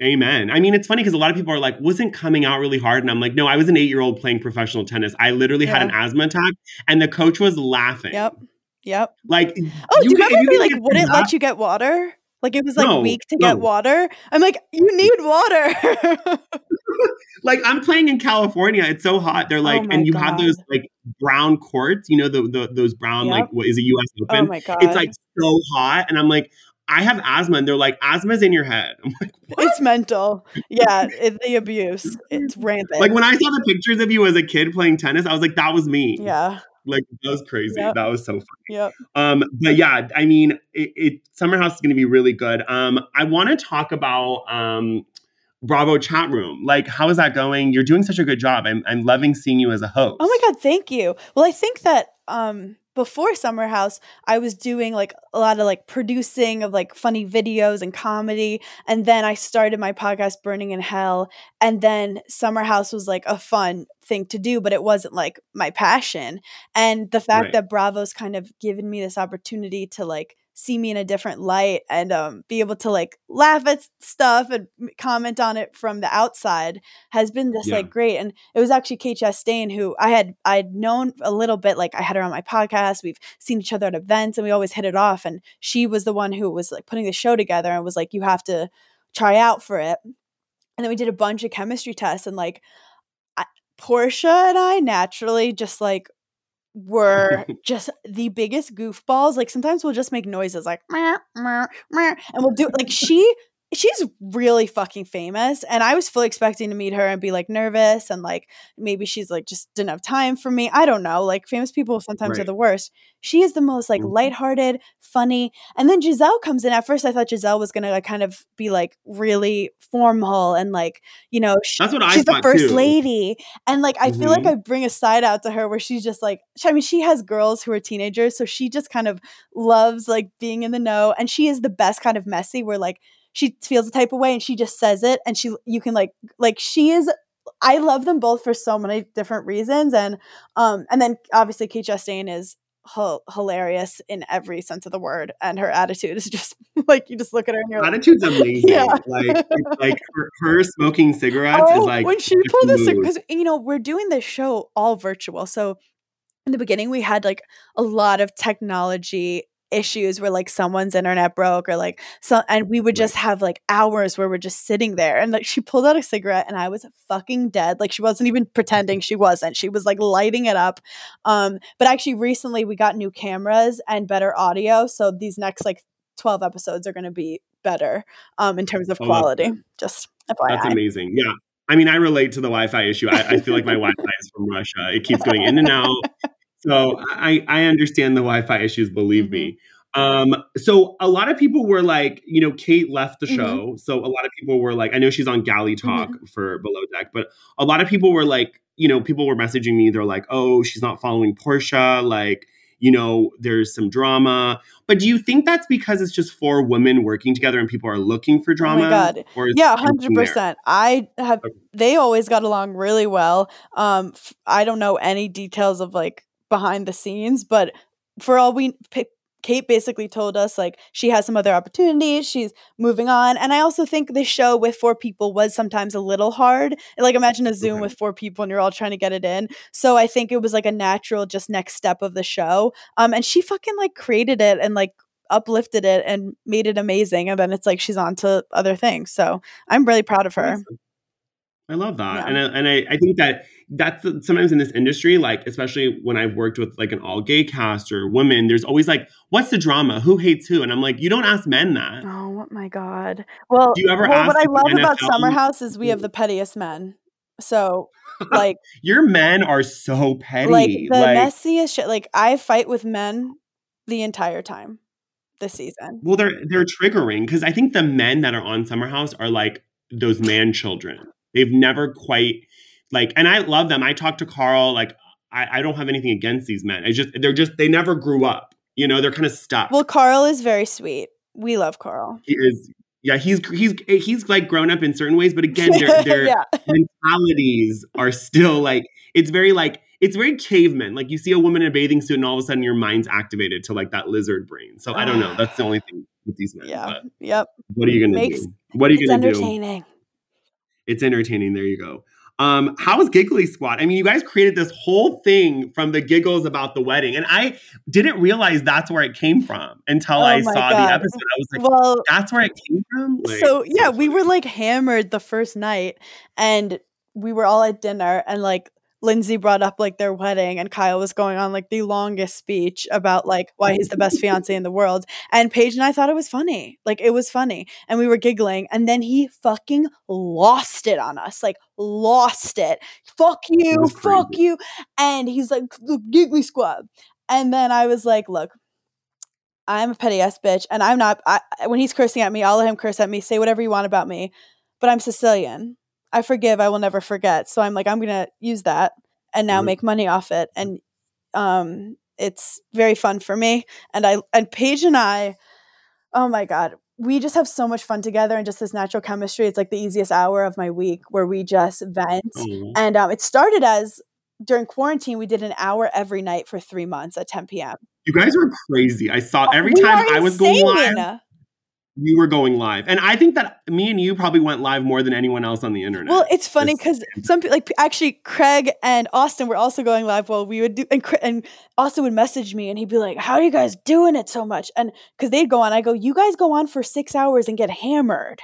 Amen. I mean, it's funny because a lot of people are like, wasn't coming out really hard. And I'm like, no, I was an eight year old playing professional tennis. I literally had an asthma attack and the coach was laughing. Yep. Yep. Like, Oh, do you remember if they like wouldn't let you get water? Like it was like No, weak to no. get water. I'm like, you need water. like I'm playing in California. It's so hot. They're oh like, Oh and you have those like brown courts, you know, the, the those brown, Yep. like, what is it, US oh Open? my god. it's like so hot. And I'm like, I have asthma. And they're like, asthma's in your head. I'm like, what? it's mental. Yeah, the abuse. It's rampant. Like when I saw the pictures of you as a kid playing tennis, I was like, that was me. yeah. Like that was crazy. Yep. That was so funny. Yep. Um, but yeah, I mean, it, it Summer House is going to be really good. Um, I want to talk about um, Bravo chat room. Like, how is that going? You're doing such a good job. I'm I'm loving seeing you as a host. Oh my god, thank you. Well, I think that um before Summer House, I was doing like a lot of like producing of like funny videos and comedy, and then I started my podcast Berning in Hell, and then Summer House was like a fun thing to do, but it wasn't like my passion. And the fact Right. that Bravo's kind of given me this opportunity to like see me in a different light and um, be able to like laugh at stuff and comment on it from the outside has been just Yeah. like great. And it was actually Kate Chastain who I had I'd known a little bit. Like I had her on my podcast. We've seen each other at events, and we always hit it off. And she was the one who was like putting the show together and was like, "You have to try out for it." And then we did a bunch of chemistry tests, and like I, Porsha and I naturally just like were just the biggest goofballs. Like sometimes we'll just make noises like "Meow, meow, meow," and we'll do like she she's really fucking famous and I was fully expecting to meet her and be like nervous and like maybe she's like just didn't have time for me. I don't know. Like famous people sometimes are the worst. She is the most like Mhm. lighthearted, funny. And then Gizelle comes in. At first I thought Gizelle was gonna like kind of be like really formal and like, you know, sh- That's what I she's the first too. lady and like i feel like Mhm. i bring a side out to her where she's just like i mean she has girls who are teenagers so she just kind of loves like being in the know and she is the best kind of messy where like she feels a type of way and she just says it and she you can like like she is i love them both for so many different reasons and um and then obviously kate Chastain is hi- hilarious in every sense of the word and her attitude is just like you just look at her and like Attitude's amazing. Yeah. Like, like her, her smoking cigarettes is Oh, like when she pulled the mood. because you know we're doing this show all virtual so in the beginning we had like a lot of technology issues where like someone's internet broke or like so and we would just have like hours where we're just sitting there and like she pulled out a cigarette and I was fucking dead like she wasn't even pretending she wasn't she was like lighting it up um but actually recently we got new cameras and better audio so these next like 12 episodes are going to be better um in terms of quality just FYI. That's amazing. Yeah. I mean, I relate to the Wi-Fi issue. I, I feel like my Wi-Fi is from Russia. It keeps going in and out. So I, I understand the Wi-Fi issues, believe me. Um, so a lot of people were like, you know, Kate left the show. So a lot of people were like, I know she's on Galley Talk for Below Deck, but a lot of people were like, you know, people were messaging me. They're like, oh, she's not following Porsha. Like, you know, there's some drama. But do you think that's because it's just four women working together and people are looking for drama? God. Or is yeah hundred percent. i have they always got along really well um i don't know any details of like behind the scenes but for all we kate basically told us like she has some other opportunities she's moving on and i also think the show with four people was sometimes a little hard like imagine a zoom Okay. with four people and you're all trying to get it in so i think it was like a natural just next step of the show um and she fucking like created it and like uplifted it and made it amazing and then it's like she's on to other things so i'm really proud of her Awesome. I love that, Yeah. and I, and I, I think that that's sometimes in this industry, like especially when I've worked with like an all gay cast or women, there's always like, what's the drama? Who hates who? And I'm like, you don't ask men that. oh my god well, Do you ever well what i love about NFL summer house is we have the pettiest men so like Your men are so petty. like the like, messiest shit like i fight with men the entire time this season well, they're they're triggering because I think the men that are on Summer House are like those man children. They've never quite like, and I love them. I talk to Carl. Like, I, I don't have anything against these men. I just they're just they never grew up. You know, they're kind of stuck. well carl is very sweet we love carl he is yeah he's he's he's like grown up in certain ways but again their their yeah mentalities are still like it's very like it's very caveman like you see a woman in a bathing suit and all of a sudden your mind's activated to like that lizard brain so i don't know that's the only thing with these men. Yeah. but Yep. What are you gonna Makes- do? What are you It's gonna do? entertaining. It's entertaining. There you go. Um, how was Giggly Squad? I mean, you guys created this whole thing from the giggles about the wedding, and I didn't realize that's where it came from until Oh I saw God. the episode. I was like, Well, "That's where it came from." Like, so yeah, we were like hammered the first night and we were all at dinner and like Lindsay brought up like their wedding and Kyle was going on like the longest speech about like why he's the best fiance in the world. And Paige and I thought it was funny. Like it was funny. And we were giggling. And then he fucking lost it on us. Like lost it. Fuck you. Fuck you. And he's like, the giggly squad. And then I was like, look, I'm a petty ass bitch, and I'm not. I, when he's cursing at me, I'll let him curse at me. Say whatever you want about me, but I'm Sicilian. I forgive. I will never forget. So I'm like, I'm gonna use that and now Mhm. make money off it, and um, it's very fun for me. And I and Paige and I, oh my god, we just have so much fun together and just this natural chemistry. It's like the easiest hour of my week where we just vent. Aw. And um, it started as during quarantine, we did an hour every night for three months at 10 p.m. you guys were crazy. I saw every We time I was going live. You were going live, and I think that me and you probably went live more than anyone else on the internet. Well, it's funny because some people, like actually, Craig and Austin were also going live while we would do, and, and Austin would message me and he'd be like, "How are you guys doing it so much?" And because they'd go on, I go, "You guys go on for six hours and get hammered."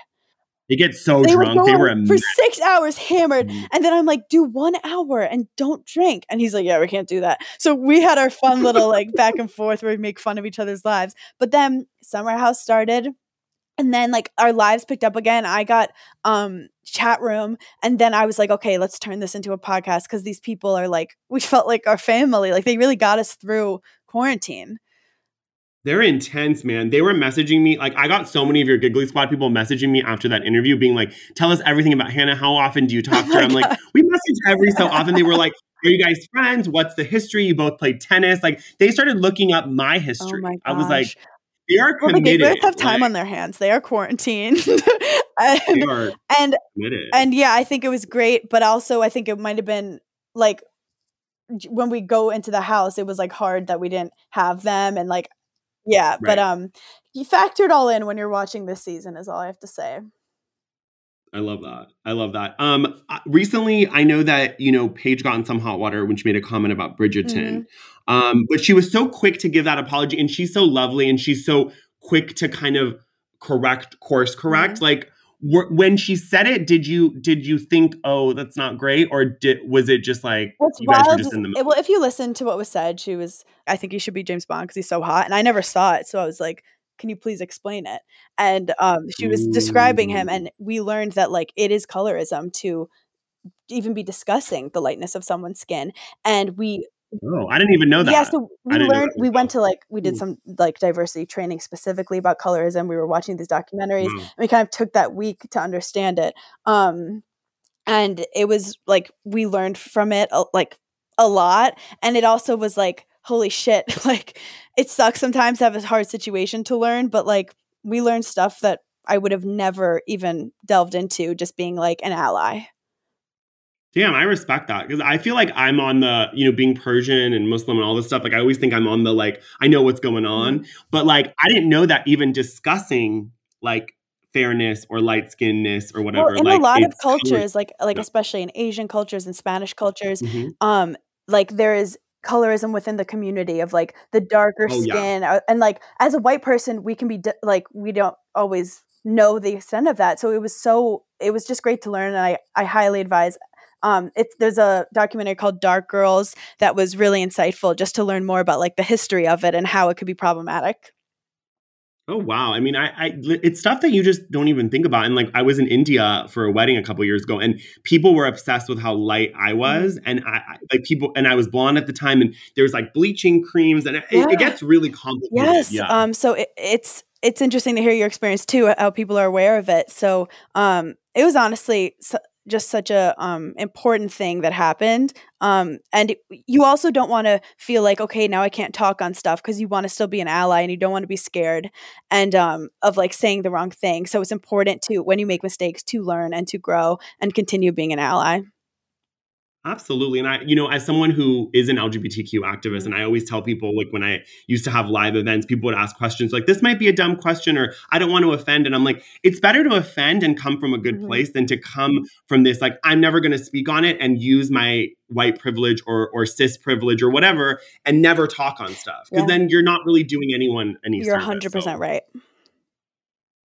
they get so they drunk. They were a for six hours hammered, Mhm. and then I'm like, "Do one hour and don't drink." And he's like, "Yeah, we can't do that." So we had our fun little like back and forth where we make fun of each other's lives. But then Summer House started. And then like our lives picked up again. I got um chat room and then I was like, okay, let's turn this into a podcast because these people are like we felt like our family. Like they really got us through quarantine. They're intense, man. They were messaging me. Like, I got so many of your Giggly Squad people messaging me after that interview, being like, tell us everything about Hannah. How often do you talk Oh to her? I'm like, we message every so often. They were like, are you guys friends? What's the history? You both played tennis. Like, they started looking up my history. Oh my. I was like, they are well, the committed. gigglers have time like, on their hands. They are quarantined. They and, are and committed. and yeah, I think it was great, but also I think it might have been like when we go into the house, it was like hard that we didn't have them and like yeah, but um you factor it all in when you're watching this season is all I have to say. I love that. I love that. Um, recently, I know that you know Paige got in some hot water when she made a comment about Bridgerton, Mm-hmm. Um, but she was so quick to give that apology, and she's so lovely, and she's so quick to kind of correct, course correct. Mm-hmm. Like were, when she said it, did you did you think, oh, that's not great, or did was it just like What's you guys were just in the moment? well, if you listen to what was said, she was, I think he should be James Bond because he's so hot. And I never saw it. So I was like, can you please explain it? And um, she was describing him. And we learned that like it is colorism to even be discussing the lightness of someone's skin. And we, Oh, I didn't even know that. yeah, so we learned, we went to like, we did some like diversity training specifically about colorism. We were watching these documentaries. Wow. And we kind of took that week to understand it. Um, and it was like we learned from it like a lot and it also was like holy shit like it sucks sometimes to have a hard situation to learn but like we learned stuff that i would have never even delved into just being like an ally Damn, I respect that because I feel like I'm on the, you know, being Persian and Muslim and all this stuff. Like, I always think I'm on the, like, I know what's going on. Mm-hmm. But, like, I didn't know that even discussing, like, fairness or light skinnedness or whatever. well in like, a lot of cultures like like Yeah. especially in asian cultures and spanish cultures Mhm. um like there is colorism within the community of like the darker Oh, skin uh, and like as a white person we can be like we don't always know the extent of that so it was so it was just great to learn and i i highly advise um it's there's a documentary called dark girls that was really insightful just to learn more about like the history of it and how it could be problematic Oh wow! I mean, I, I, it's stuff that you just don't even think about. And like, I was in India for a wedding a couple years ago, and people were obsessed with how light I Mm-hmm. was, and I, I like people, and I was blonde at the time, and there was like bleaching creams, and it, Yeah. it gets really complicated. Yes. Yeah. Um. So it, it's it's interesting to hear your experience too, how people are aware of it. So um, it was honestly just such a um important thing that happened. Um, and it- you also don't want to feel like okay, now I can't talk on stuff because you want to still be an ally and you don't want to be scared and um of like saying the wrong thing. So it's important to when you make mistakes to learn and to grow and continue being an ally. Absolutely. And I, you know, as someone who is an LGBTQ activist, and I always tell people, like when I used to have live events, people would ask questions like, this might be a dumb question, or I don't want to offend. And I'm like, it's better to offend and come from a good Mhm. place than to come from this, like, I'm never going to speak on it and use my white privilege or, or cis privilege or whatever and never talk on stuff. Because Yeah. then you're not really doing anyone any You're service. 100% So right.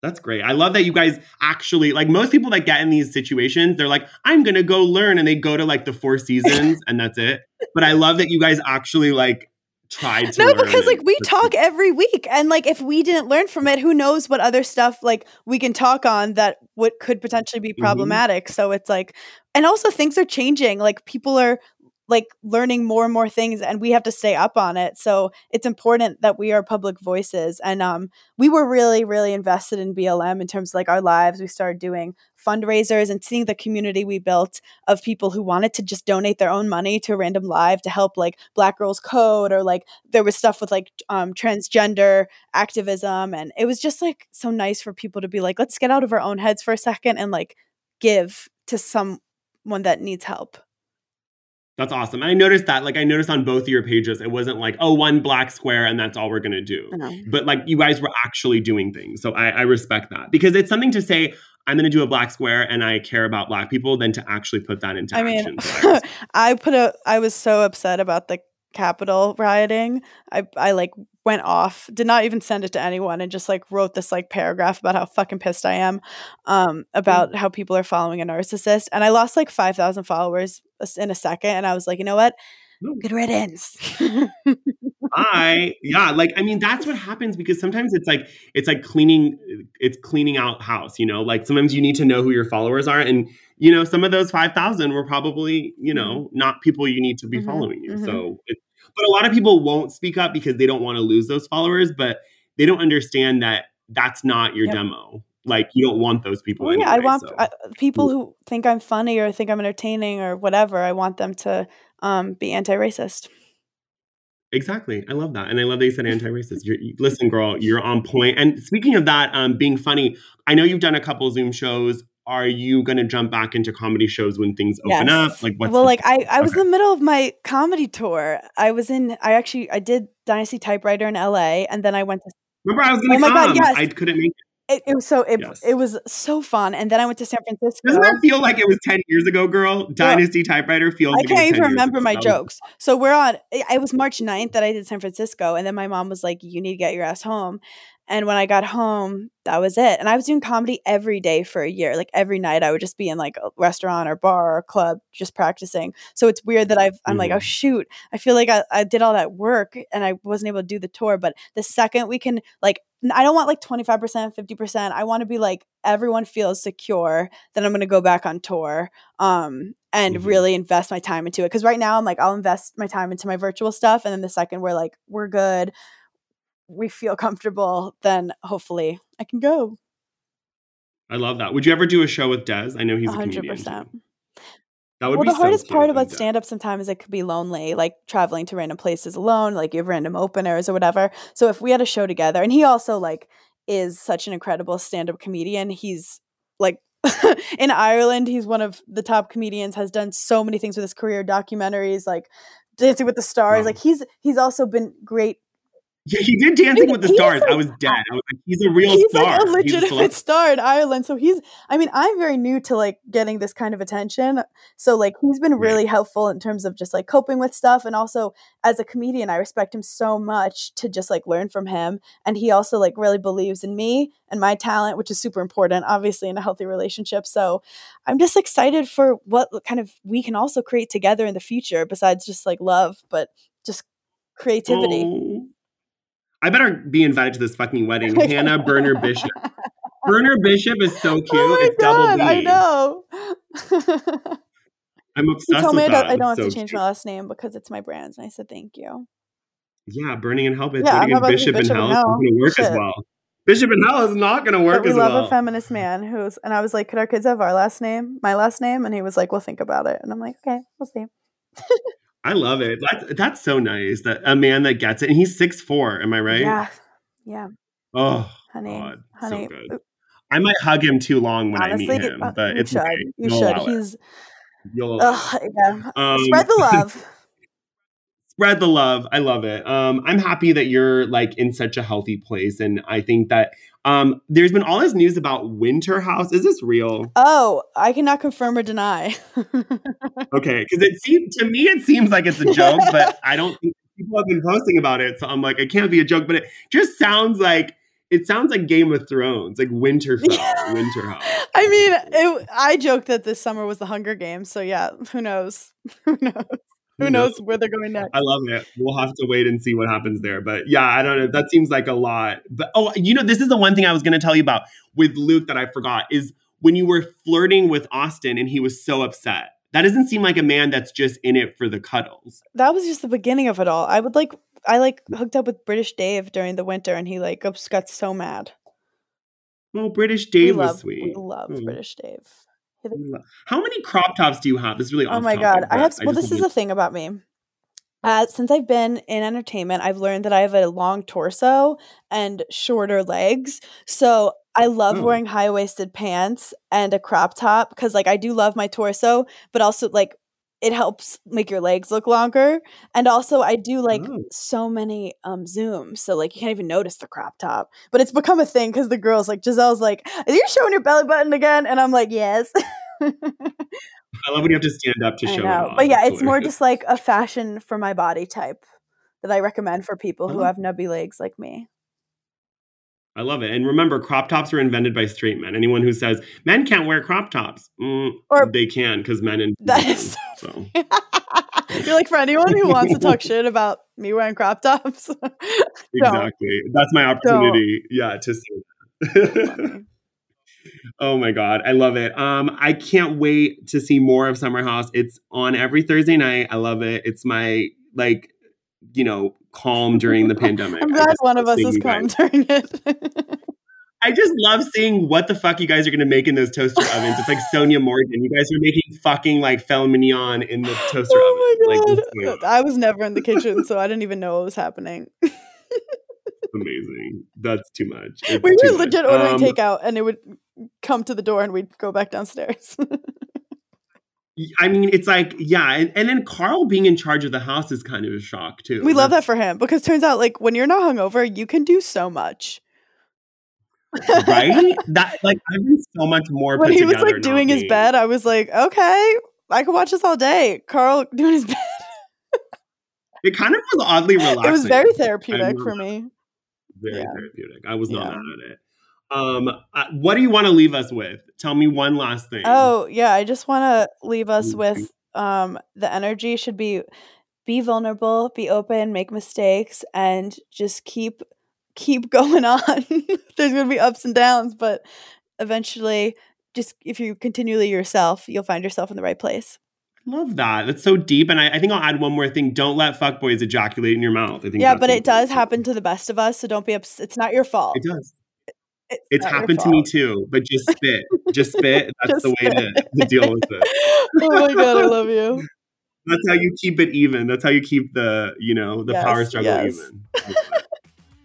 That's great. I love that you guys actually like most people that get in these situations, they're like, I'm gonna go learn, and they go to like the four seasons and that's it. But I love that you guys actually like tried to No, because like we talk every week, and like if we didn't learn from it, who knows what other stuff like we can talk on that what could potentially be Mhm. problematic. So it's like, and also things are changing. Like people are like learning more and more things, and we have to stay up on it. So it's important that we are public voices. And um, we were really, really invested in BLM in terms of like our lives. We started doing fundraisers and seeing the community we built of people who wanted to just donate their own money to a random live to help like Black Girls Code or like there was stuff with like um, transgender activism and it was just like so nice for people to be like let's get out of our own heads for a second and like give to someone that needs help That's awesome. And I noticed that, like I noticed on both of your pages, it wasn't like, oh, one black square and that's all we're gonna do. I know. But like you guys were actually doing things. So I, I respect that. Because it's something to say, I'm gonna do a black square and I care about black people than to actually put that into I action. So I respect I put a I was so upset about the Capitol rioting. I I like went off, did not even send it to anyone, and just like wrote this like paragraph about how fucking pissed I am um, about how people are following a narcissist. And I lost like five thousand followers in a second, and I was like, you know what? No. Good riddance. I yeah, like I mean that's what happens because sometimes it's like it's like cleaning it's cleaning out house, you know? Like sometimes you need to know who your followers are and you know some of those 5000 were probably, you know, not people you need to be Mhm, following you. mhm. So it, but a lot of people won't speak up because they don't want to lose those followers, but they don't understand that that's not your Yep. demo. Like you don't want those people Well, yeah, I want so. uh, people who think I'm funny or think I'm entertaining or whatever. I want them to um, be anti-racist. Exactly. I love that. And I love that you said anti-racist. You're, you- listen, girl, you're on point. And speaking of that, um, being funny, I know you've done a couple Zoom shows. Are you going to jump back into comedy shows when things open Yes. up? Like what's well, the- like I, I was Okay. in the middle of my comedy tour. I was in. I actually I did Dynasty Typewriter in L.A. and then I went to. remember I was going to Oh to my God, come. yes. I couldn't make it. It, it was so it, Yes. it was so fun, and then I went to San Francisco. Doesn't that feel like it was 10 years ago, girl? Dynasty typewriter feels I can't 10 even remember my jokes. So we're on. It was March 9th that I did San Francisco, and then my mom was like, "You need to get your ass home." And when I got home, that was it. And I was doing comedy every day for a year. Like every night, I would just be in like a restaurant or bar or club, just practicing. So it's weird that I've. I'm like, oh Mhm. shoot! I feel like I, I did all that work and I wasn't able to do the tour. But the second we can, like, I don't want like 25 percent, 50 percent. I want to be like everyone feels secure. Then I'm going to go back on tour. Um, and Mhm. really invest my time into it because right now i'm like i'll invest my time into my virtual stuff and then the second we're like we're good we feel comfortable then hopefully i can go I love that. Would you ever do a show with Des? I know he's a comedian. 100% too. That would well the hardest part about stand up sometimes is it could be lonely like traveling to random places alone like you have random openers or whatever so if we had a show together and he also like is such an incredible stand up comedian he's like in Ireland he's one of the top comedians has done so many things with his career documentaries like Dancing with the Stars Wow. like he's he's also been great Yeah, he did Dancing with the Stars. like- I was dead. I was like, he's a real he's star. like a He's a legitimate star in Ireland. So he's, I mean, I'm very new to like getting this kind of attention. So like he's been really helpful in terms of just like coping with stuff. And also as a comedian, I respect him so much to just like learn from him. And he also like really believes in me and my talent, which is super important, obviously, in a healthy relationship. So I'm just excited for what kind of we can also create together in the future besides just like love, but just creativity. Oh. I better be invited to this fucking wedding. Hannah Berner Bishop. Berner Bishop is so oh cute. Oh my it's double God, B. I know. I'm obsessed told me I don't, that. I don't have to change cute. my last name because it's my brand. And I said thank you. Yeah, Berning in hell. Yeah, burning in about to be Bishop Bishop in hell is Hell. going to work as well. Bishop in hell is not going to work But we as love well. a feminist man who's, and I was like, could our kids have our last name, my last name? And he was like, we'll think about it. And I'm like, okay, we'll see. I love it. That's, that's so nice that a man that gets it, and he's six four. Am I right? Yeah, yeah, Oh, honey, God, honey. so good. I might hug him too long when Honestly, I meet him, uh, but you it's should. okay. You We'll should. He's You'll Ugh, yeah. Um, Spread the love. spread the love. I love it. Um, I'm happy that you're like in such a healthy place, and I think that um, there's been all this news about Winter House. Is this real? Oh, I cannot confirm or deny. Okay, because it seems to me it seems like it's a joke, but I don't think people have been posting about it, so I'm like, it can't be a joke. But it just sounds like it sounds like Game of Thrones, like Winterfell, Winter House. I mean, it, I joked that this summer was the Hunger Games, so yeah, who knows? who knows? Who Who knows knows? where they're going next? I love it. We'll have to wait and see what happens there. But yeah, I don't know. That seems like a lot. But oh, you know, this is the one thing I was going to tell you about with Luke that I forgot is when you were flirting with Austin and he was so upset. That doesn't seem like a man that's just in it for the cuddles. That was just the beginning of it all. I would like, I like hooked up with British Dave during the winter, and he like got so mad. Oh, British Dave we was sweet. we love Oh, British Dave. He- we lo- How many crop tops do you have? This is really Oh my topic, god, I have. Well, just this is the thing about me. Uh, since I've been in entertainment, I've learned that I have a long torso and shorter legs. So I love Oh. wearing high waisted pants and a crop top because, like, I do love my torso, but also like it helps make your legs look longer. And also, I do like Oh. so many um zooms, so like you can't even notice the crop top. But it's become a thing because the girls like Gizelle's like, "Are you showing your belly button again?" And I'm like, "Yes." I love when you have to stand up to show it. But yeah, it's more just like a fashion for my body type that I recommend for people who Oh. have nubby legs like me. I love it. And remember, crop tops were invented by straight men. Anyone who says men can't wear crop tops, mm, Or- they can because men and That is so. You're like for anyone who wants to talk shit about me wearing crop tops. Exactly. That's my opportunity. Yeah, to say that. oh my god, I love it. Um, I can't wait to see more of Summer House. It's on every Thursday night. I love it. It's my like, you know, calm during the pandemic. I'm glad one of us is you guys. calm during it. I just love seeing what the fuck you guys are gonna make in those toaster ovens. It's like Sonja Morgan. You guys are making fucking like filet mignon in the toaster oh oven. my Like? I was never in the kitchen, so I didn't even know what was happening. amazing. That's too much. It's we were much. legit ordering Um, takeout and it would come to the door and we'd go back downstairs. I mean, it's like, yeah, and, and then Carl being in charge of the house is kind of a shock too. we love that for him because turns out like when you're not hungover, you can do so much. right? That like I've been so much more. when he was like doing not his me. bed, I was like, okay, I could watch this all day. Carl doing his bed. It kind of was oddly relaxing. It was very therapeutic for me. Very Yeah. therapeutic. I was not Yeah. mad at it. Um, uh, what do you want to leave us with? Tell me one last thing. Oh yeah, I just want to leave us with um the energy should be be vulnerable, be open, make mistakes, and just keep keep going on. There's gonna be ups and downs, but eventually, just if you continually yourself, you'll find yourself in the right place. love that. That's so deep. And I, I think I'll add one more thing. Don't let fuckboys ejaculate in your mouth. I think. Yeah, but it does important, happen to the best of us, so don't be upset. It's not your fault. It does. It's, It's happened to me too. But just spit. Just spit. That's Just the way to, to deal with it. oh my god, I love you. That's how you keep it even. That's how you keep the, you know, the power struggle yes. even.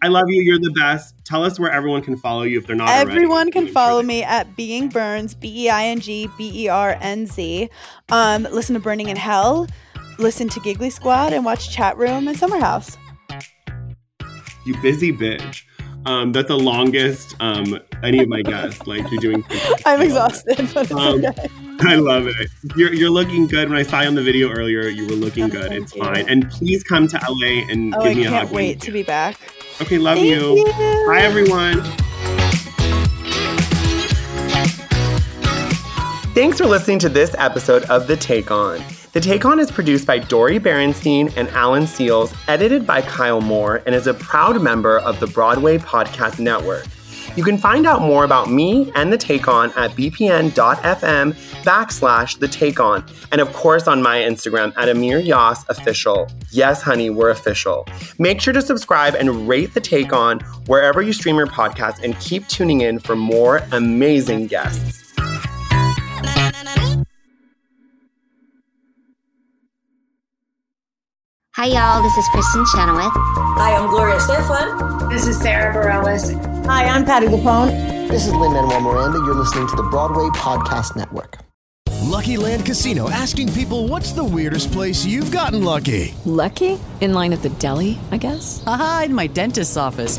I love you. You're the best. Tell us where everyone can follow you if they're not already. Everyone can follow me at Being Bernz, B E I N G B E R N Z. Um, listen to Berning in Hell, listen to Giggly Squad, and watch Chat Room and Summer House. You busy bitch. Um, that's the longest um any of my guests. Like you're doing. I'm I love it. exhausted, but it's Um, okay. I love it. You're you're looking good. When I saw you on the video earlier, you were looking good. It's fine. And please come to LA and Oh, give I me a hug. can't wait to be back. Okay, love you. you. Bye, everyone. Thanks for listening to this episode of The Take On. The Take On is produced by Dory Berenstein and Alan Seals, edited by Kyle Moore, and is a proud member of the Broadway Podcast Network. You can find out more about me and The Take On at bpn.fm backslash The Take On, and of course on my Instagram at Amir Yas Official. Yes, honey, we're official. Make sure to subscribe and rate The Take On wherever you stream your podcast, and keep tuning in for more amazing guests. Hi, y'all. This is Kristin Chenoweth. Hi, I'm Gloria Estefan. This is Sara Bareilles. Hi, I'm Patti LuPone. This is Lin Manuel Miranda. You're listening to the Broadway Podcast Network. Lucky Land Casino asking people what's the weirdest place you've gotten lucky? Lucky? In line at the deli, I guess? Aha, in my dentist's office.